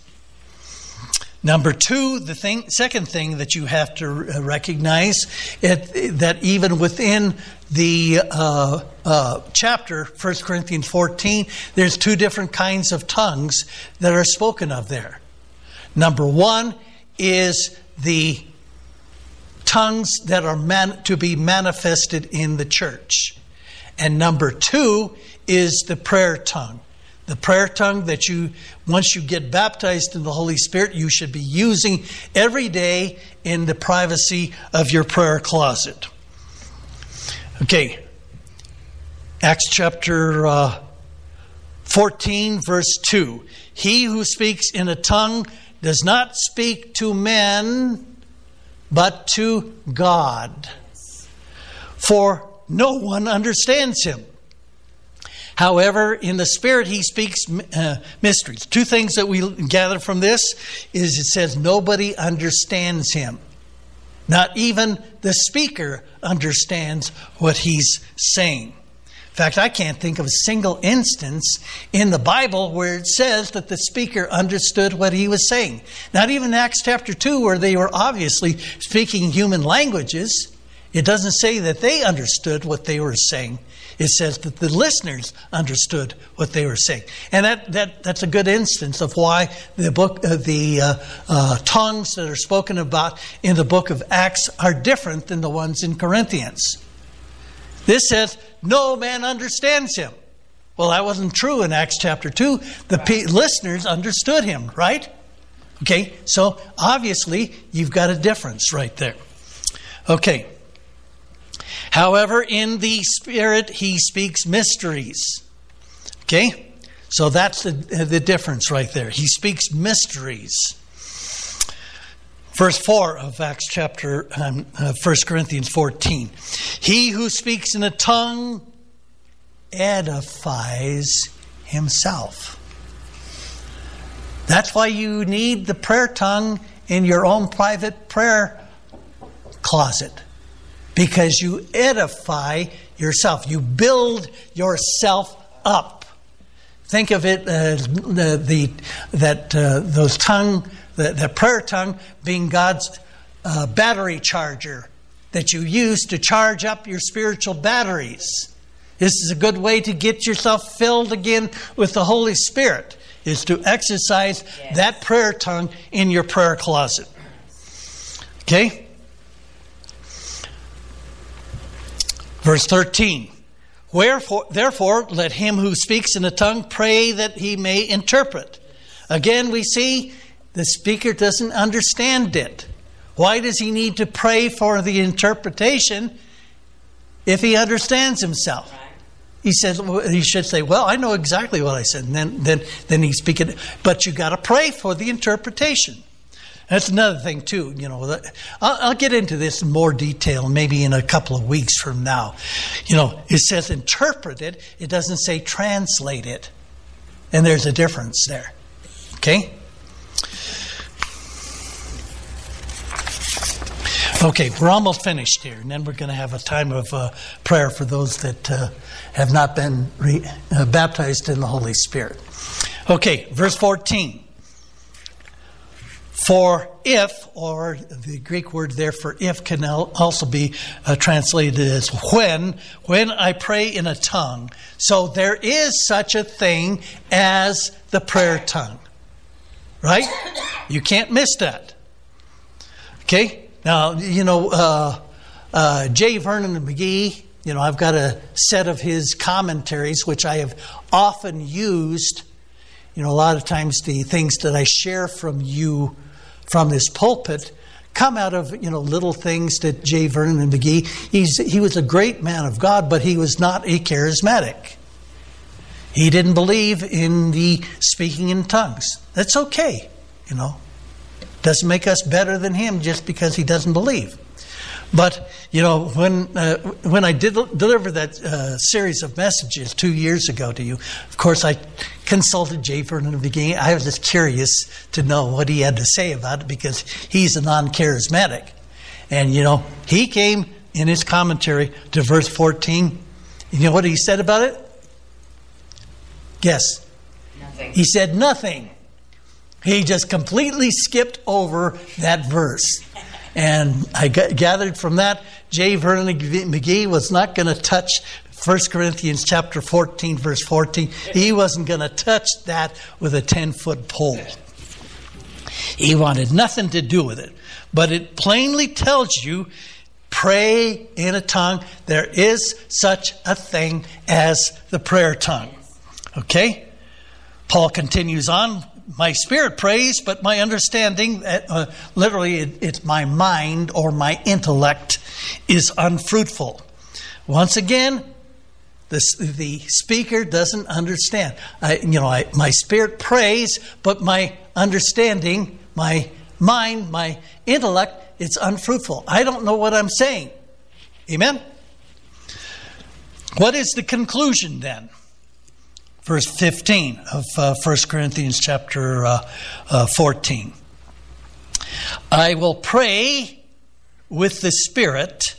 Number two, the thing, second thing that you have to recognize it, that even within the uh, uh, chapter, 1 Corinthians 14, there's two different kinds of tongues that are spoken of there. Number one is the tongues that are man- to be manifested in the church. And number two is the prayer tongue. The prayer tongue that you, once you get baptized in the Holy Spirit, you should be using every day in the privacy of your prayer closet. Okay. Acts chapter uh, 14, verse 2. He who speaks in a tongue does not speak to men, but to God. For no one understands him. However, in the Spirit, he speaks uh, mysteries. Two things that we gather from this is it says nobody understands him. Not even the speaker understands what he's saying. In fact, I can't think of a single instance in the Bible where it says that the speaker understood what he was saying. Not even Acts chapter 2, where they were obviously speaking human languages. It doesn't say that they understood what they were saying it says that the listeners understood what they were saying. And that, that, that's a good instance of why the book, uh, the uh, uh, tongues that are spoken about in the book of Acts are different than the ones in Corinthians. This says, no man understands him. Well, that wasn't true in Acts chapter 2. The right. listeners understood him, right? Okay, so obviously you've got a difference right there. Okay. However, in the Spirit, he speaks mysteries. Okay? So that's the, the difference right there. He speaks mysteries. Verse 4 of Acts chapter, um, uh, 1 Corinthians 14. He who speaks in a tongue edifies himself. That's why you need the prayer tongue in your own private prayer closet because you edify yourself. You build yourself up. Think of it as the, the that uh, those tongue, the, the, prayer tongue, being God's uh, battery charger that you use to charge up your spiritual batteries. This is a good way to get yourself filled again with the Holy Spirit. Is to exercise yes. that prayer tongue in your prayer closet. Okay? Verse 13. Wherefore, therefore, let him who speaks in a tongue pray that he may interpret. Again, we see the speaker doesn't understand it. Why does he need to pray for the interpretation if he understands himself? He says he should say, "Well, I know exactly what I said," and then then then he speak it. But you got to pray for the interpretation. That's another thing too. You know, I'll, I'll, get into this in more detail maybe in a couple of weeks from now. You know, it says interpret it. It doesn't say translate it, and there's a difference there. Okay. Okay, we're almost finished here, and then we're going to have a time of uh, prayer for those that uh, have not been re- uh, baptized in the Holy Spirit. Okay, verse 14. For if, or the Greek word there for if can also be uh, translated as when, when I pray in a tongue. So there is such a thing as the prayer tongue. Right? You can't miss that. Okay? Now, you know, uh, uh, J. Vernon McGee, you know, I've got a set of his commentaries, which I have often used. You know, a lot of times the things that I share from you from this pulpit come out of you know little things that J. Vernon and McGee. He's he was a great man of God, but he was not a charismatic. He didn't believe in the speaking in tongues. That's okay, you know. Doesn't make us better than him just because he doesn't believe. But you know, when uh, when I did deliver that uh, series of messages two years ago to you, of course I consulted J. Vernon in the beginning. I was just curious to know what he had to say about it because he's a non-charismatic, and you know he came in his commentary to verse fourteen. You know what he said about it? Guess. Nothing. He said nothing. He just completely skipped over that verse. And I gathered from that, J. Vernon McGee was not going to touch 1 Corinthians chapter 14, verse 14. He wasn't going to touch that with a 10 foot pole. He wanted nothing to do with it. But it plainly tells you pray in a tongue. There is such a thing as the prayer tongue. Okay? Paul continues on my spirit prays, but my understanding, uh, uh, literally, it, it's my mind or my intellect, is unfruitful. Once again, the, the speaker doesn't understand. I, you know, I, my spirit prays, but my understanding, my mind, my intellect, it's unfruitful. I don't know what I'm saying. Amen? What is the conclusion then? Verse 15 of uh, 1 Corinthians chapter uh, uh, 14. I will pray with the Spirit,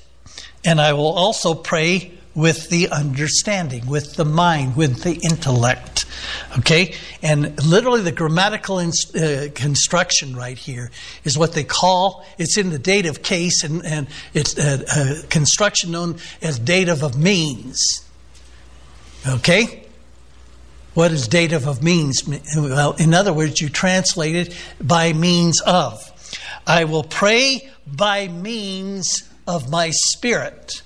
and I will also pray with the understanding, with the mind, with the intellect. Okay? And literally, the grammatical ins- uh, construction right here is what they call, it's in the dative case, and, and it's a, a construction known as dative of means. Okay? What does dative of means? Well, in other words, you translate it by means of. I will pray by means of my spirit,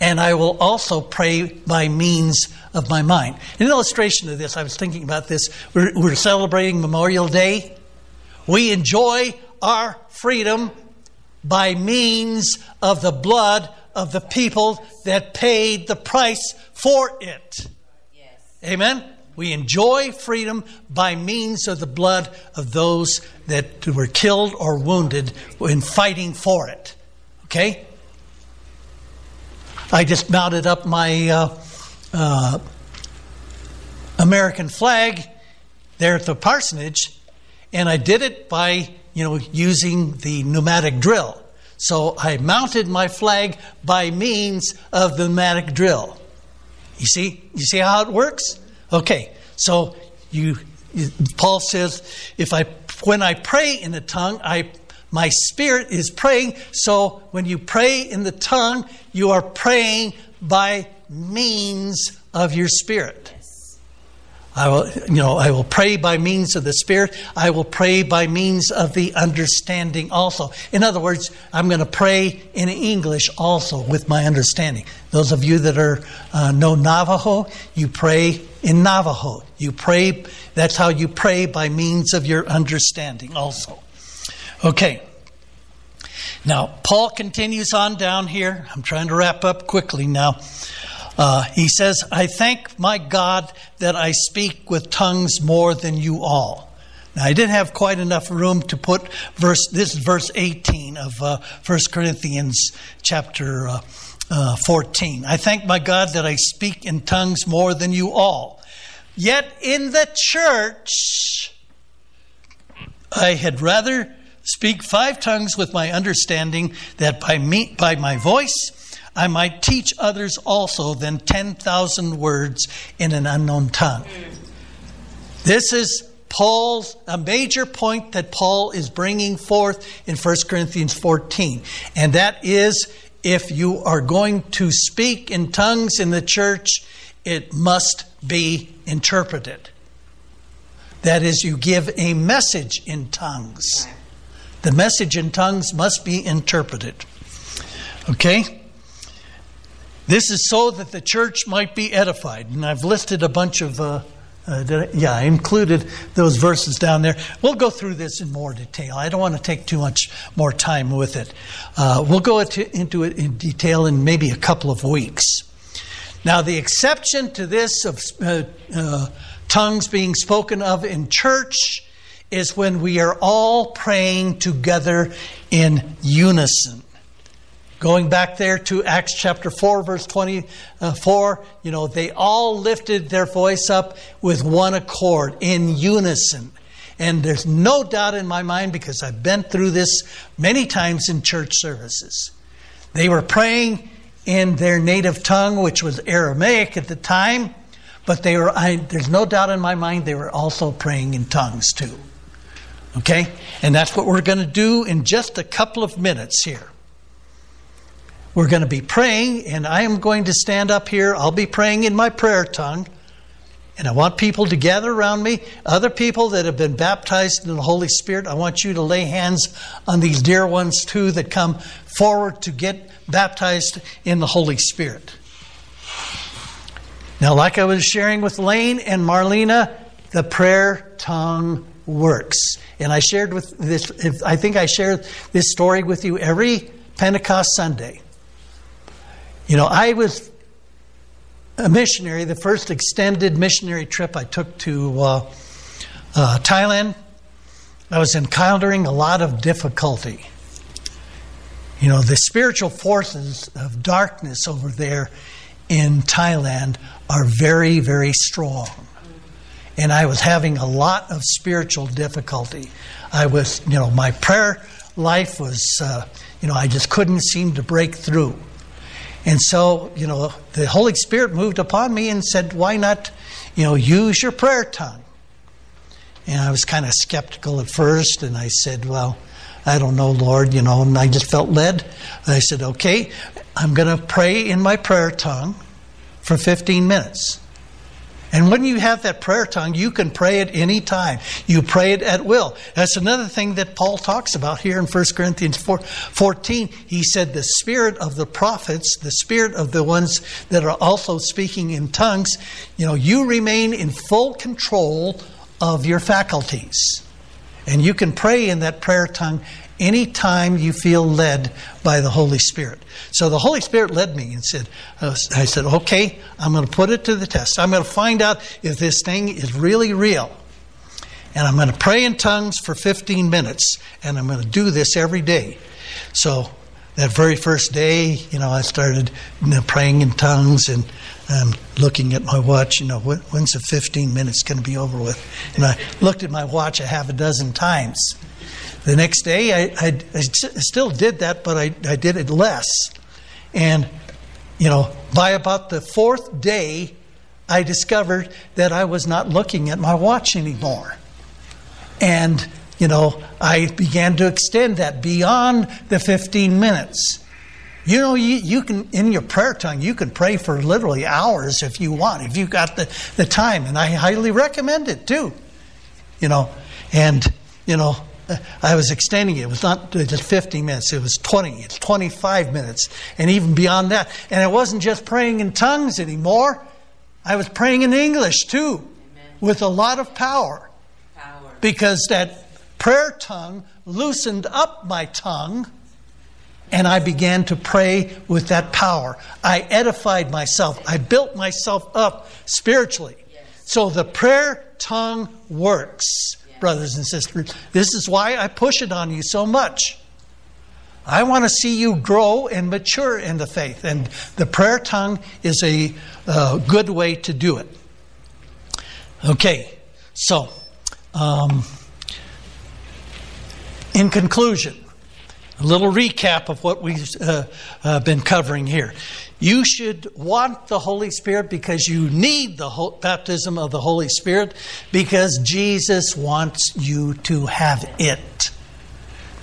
and I will also pray by means of my mind. An illustration of this, I was thinking about this. We're, we're celebrating Memorial Day. We enjoy our freedom by means of the blood of the people that paid the price for it. Yes. Amen? We enjoy freedom by means of the blood of those that were killed or wounded in fighting for it. Okay? I just mounted up my uh, uh, American flag there at the parsonage, and I did it by you know using the pneumatic drill. So I mounted my flag by means of the pneumatic drill. You see, you see how it works? Okay, so you, Paul says, if I when I pray in the tongue, I my spirit is praying. So when you pray in the tongue, you are praying by means of your spirit. I will, you know, I will pray by means of the Spirit. I will pray by means of the understanding also. In other words, I'm going to pray in English also with my understanding. Those of you that are uh, know Navajo, you pray in Navajo. You pray. That's how you pray by means of your understanding also. Okay. Now Paul continues on down here. I'm trying to wrap up quickly now. Uh, he says, I thank my God that I speak with tongues more than you all. Now, I didn't have quite enough room to put verse, this is verse 18 of uh, 1 Corinthians chapter uh, uh, 14. I thank my God that I speak in tongues more than you all. Yet in the church, I had rather speak five tongues with my understanding, that by me, by my voice, I might teach others also than 10,000 words in an unknown tongue. This is Paul's a major point that Paul is bringing forth in 1 Corinthians 14, and that is if you are going to speak in tongues in the church, it must be interpreted. That is, you give a message in tongues. The message in tongues must be interpreted. Okay? This is so that the church might be edified. And I've listed a bunch of uh, uh, I, yeah, I included those verses down there. We'll go through this in more detail. I don't want to take too much more time with it. Uh, we'll go into, it in detail in maybe a couple of weeks. Now, the exception to this of uh, uh tongues being spoken of in church is when we are all praying together in unison. Going back there to Acts chapter 4, verse 24, you know, they all lifted their voice up with one accord, in unison. And there's no doubt in my mind, because I've been through this many times in church services. They were praying in their native tongue, which was Aramaic at the time, but they were, I, there's no doubt in my mind, they were also praying in tongues too. Okay? And that's what we're going to do in just a couple of minutes here. We're going to be praying, and I am going to stand up here. I'll be praying in my prayer tongue. And I want people to gather around me, other people that have been baptized in the Holy Spirit. I want you to lay hands on these dear ones too that come forward to get baptized in the Holy Spirit. Now, like I was sharing with Lane and Marlena, the prayer tongue works. And I shared with this, I think I shared this story with you every Pentecost Sunday. You know, I was a missionary, the first extended missionary trip I took to uh, uh, Thailand. I was encountering a lot of difficulty. You know, the spiritual forces of darkness over there in Thailand are very, very strong. And I was having a lot of spiritual difficulty. I was, you know, my prayer life was, uh, you know, I just couldn't seem to break through. And so, you know, the Holy Spirit moved upon me and said, why not, you know, use your prayer tongue? And I was kind of skeptical at first, and I said, well, I don't know, Lord, you know, and I just felt led. I said, okay, I'm going to pray in my prayer tongue for 15 minutes. And when you have that prayer tongue, you can pray it any time. You pray it at will. That's another thing that Paul talks about here in 1 Corinthians 4, 14. He said, The spirit of the prophets, the spirit of the ones that are also speaking in tongues, you know, you remain in full control of your faculties. And you can pray in that prayer tongue anytime you feel led by the Holy Spirit. So the Holy Spirit led me and said, uh, I said, okay, I'm going to put it to the test. I'm going to find out if this thing is really real. And I'm going to pray in tongues for 15 minutes. And I'm going to do this every day. So that very first day, you know, I started praying in tongues and um, looking at my watch, you know, when's the 15 minutes going to be over with? And I looked at my watch a half a dozen times. The next day, I, I, I still did that, but I, I did it less. And, you know, by about the fourth day, I discovered that I was not looking at my watch anymore. And, you know, I began to extend that beyond the 15 minutes. You know, you, you can, in your prayer tongue, you can pray for literally hours if you want, if you've got the, the time. And I highly recommend it too. You know, and, you know, I was extending it. It was not just 15 minutes, it was 20, it's 25 minutes, and even beyond that. And I wasn't just praying in tongues anymore, I was praying in English too, Amen. with a lot of power. power. Because that prayer tongue loosened up my tongue, and I began to pray with that power. I edified myself, I built myself up spiritually. So the prayer tongue works brothers and sisters. This is why I push it on you so much. I want to see you grow and mature in the faith, and the prayer tongue is a uh, good way to do it. Okay, so um, In conclusion, a little recap of what we've uh, uh, been covering here. You should want the Holy Spirit because you need the ho- baptism of the Holy Spirit because Jesus wants you to have it.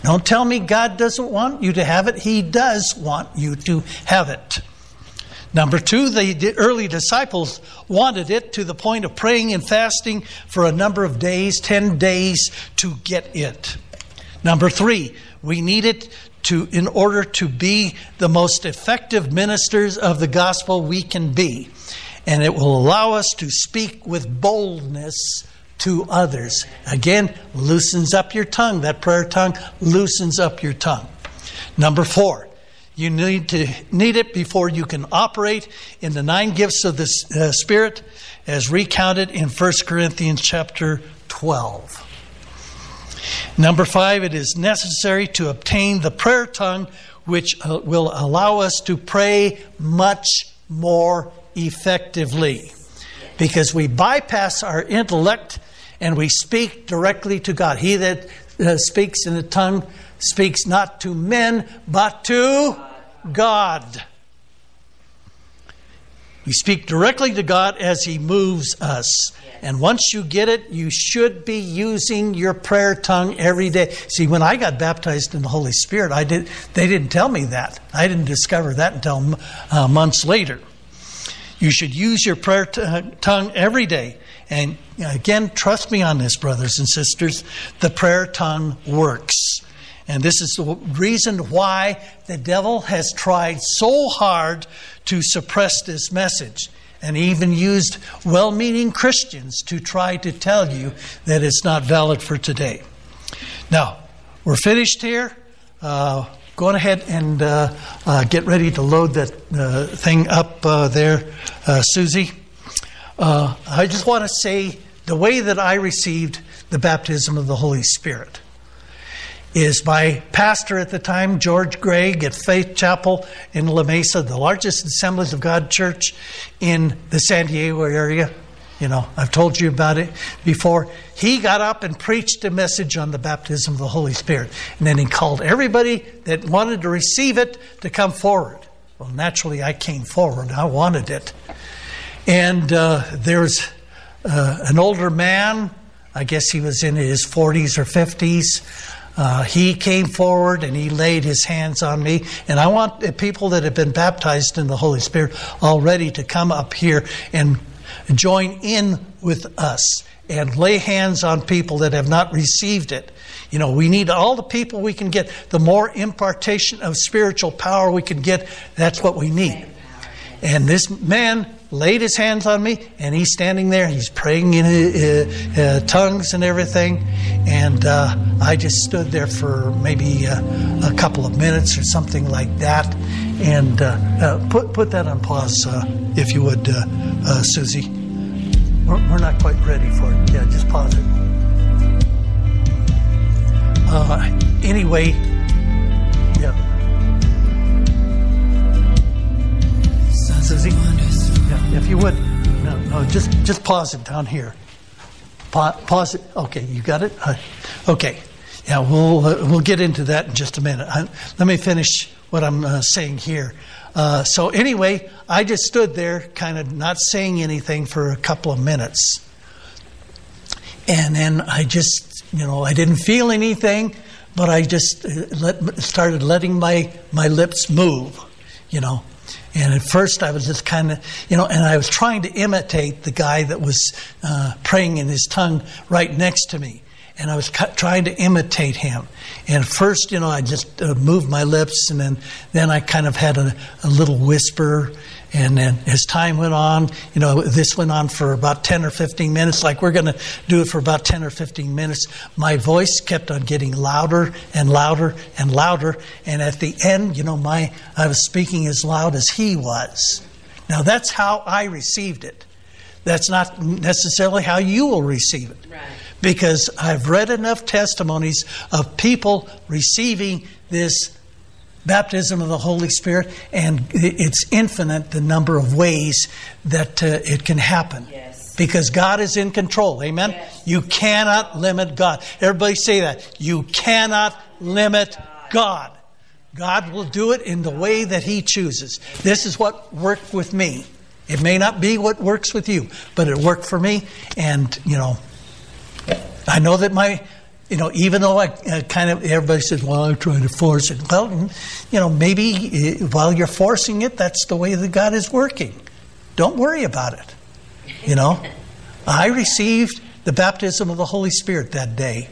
Don't tell me God doesn't want you to have it. He does want you to have it. Number two, the early disciples wanted it to the point of praying and fasting for a number of days, 10 days, to get it. Number three, we need it to, in order to be the most effective ministers of the gospel we can be. And it will allow us to speak with boldness to others. Again, loosens up your tongue. That prayer tongue loosens up your tongue. Number four, you need to need it before you can operate in the nine gifts of the uh, Spirit, as recounted in 1 Corinthians chapter 12. Number five, it is necessary to obtain the prayer tongue, which uh, will allow us to pray much more effectively. Because we bypass our intellect and we speak directly to God. He that uh, speaks in the tongue speaks not to men, but to God. We speak directly to God as He moves us. And once you get it, you should be using your prayer tongue every day. See, when I got baptized in the Holy Spirit, I did. They didn't tell me that. I didn't discover that until uh, months later. You should use your prayer t- uh, tongue every day. And again, trust me on this, brothers and sisters. The prayer tongue works. And this is the reason why the devil has tried so hard to suppress this message and even used well meaning Christians to try to tell you that it's not valid for today. Now, we're finished here. Uh, go ahead and uh, uh, get ready to load that uh, thing up uh, there, uh, Susie. I just want to say the way that I received the baptism of the Holy Spirit is my pastor at the time, George Gregg at Faith Chapel in La Mesa, the largest Assemblies of God church in the San Diego area. You know, I've told you about it before. He got up and preached a message on the baptism of the Holy Spirit. And then he called everybody that wanted to receive it to come forward. Well, naturally, I came forward. I wanted it. And uh, there's uh, an older man, I guess he was in his 40s or 50s. Uh, he came forward and he laid his hands on me. And I want people that have been baptized in the Holy Spirit already to come up here and join in with us and lay hands on people that have not received it. You know, we need all the people we can get. The more impartation of spiritual power we can get, that's what we need. And this man laid his hands on me, and he's standing there. He's praying in uh, uh, tongues and everything. And uh, I just stood there for maybe uh, a couple of minutes or something like that. And uh, uh, put put that on pause, if you would, Susie. We're, we're, not quite ready for it. Yeah, just pause it. anyway, yeah. Susie. If you would, no, no, just just pause it down here. Pa- pause it. Okay, you got it. Uh, okay, yeah, we'll uh, we'll get into that in just a minute. I, let me finish what I'm uh, saying here. Uh, so anyway, I just stood there, kind of not saying anything for a couple of minutes, and then I just, you know, I didn't feel anything, but I just uh, let, started letting my my lips move, you know. And at first, I was just kind of, you know, and I was trying to imitate the guy that was uh, praying in his tongue right next to me. And I was cu- trying to imitate him. And first, you know, I just uh, moved my lips, and then, then I kind of had a, a little whisper, and then as time went on, you know, this went on for about 10 or 15 minutes, like we're going to do it for about 10 or 15 minutes. My voice kept on getting louder and louder and louder. And at the end, you know, my, I was speaking as loud as he was. Now, that's how I received it. That's not necessarily how you will receive it. Right. Because I've read enough testimonies of people receiving this baptism of the Holy Spirit, and it's infinite the number of ways that uh, it can happen. Yes. because God is in control. Amen? Yes. You cannot limit God. Everybody say that. You cannot limit God. God will do it in the way that He chooses. This is what worked with me. It may not be what works with you, but it worked for me. And, you know, I know that my, you know, even though I uh, kind of, everybody says, well, I'm trying to force it. Well, you know, maybe uh, while you're forcing it, that's the way that God is working. Don't worry about it. You know, I received the baptism of the Holy Spirit that day.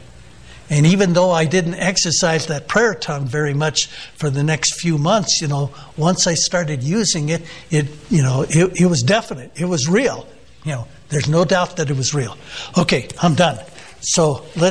And even though I didn't exercise that prayer tongue very much for the next few months, you know, once I started using it, it, you know, it, it was definite. It was real. You know, there's no doubt that it was real. Okay, I'm done. So let's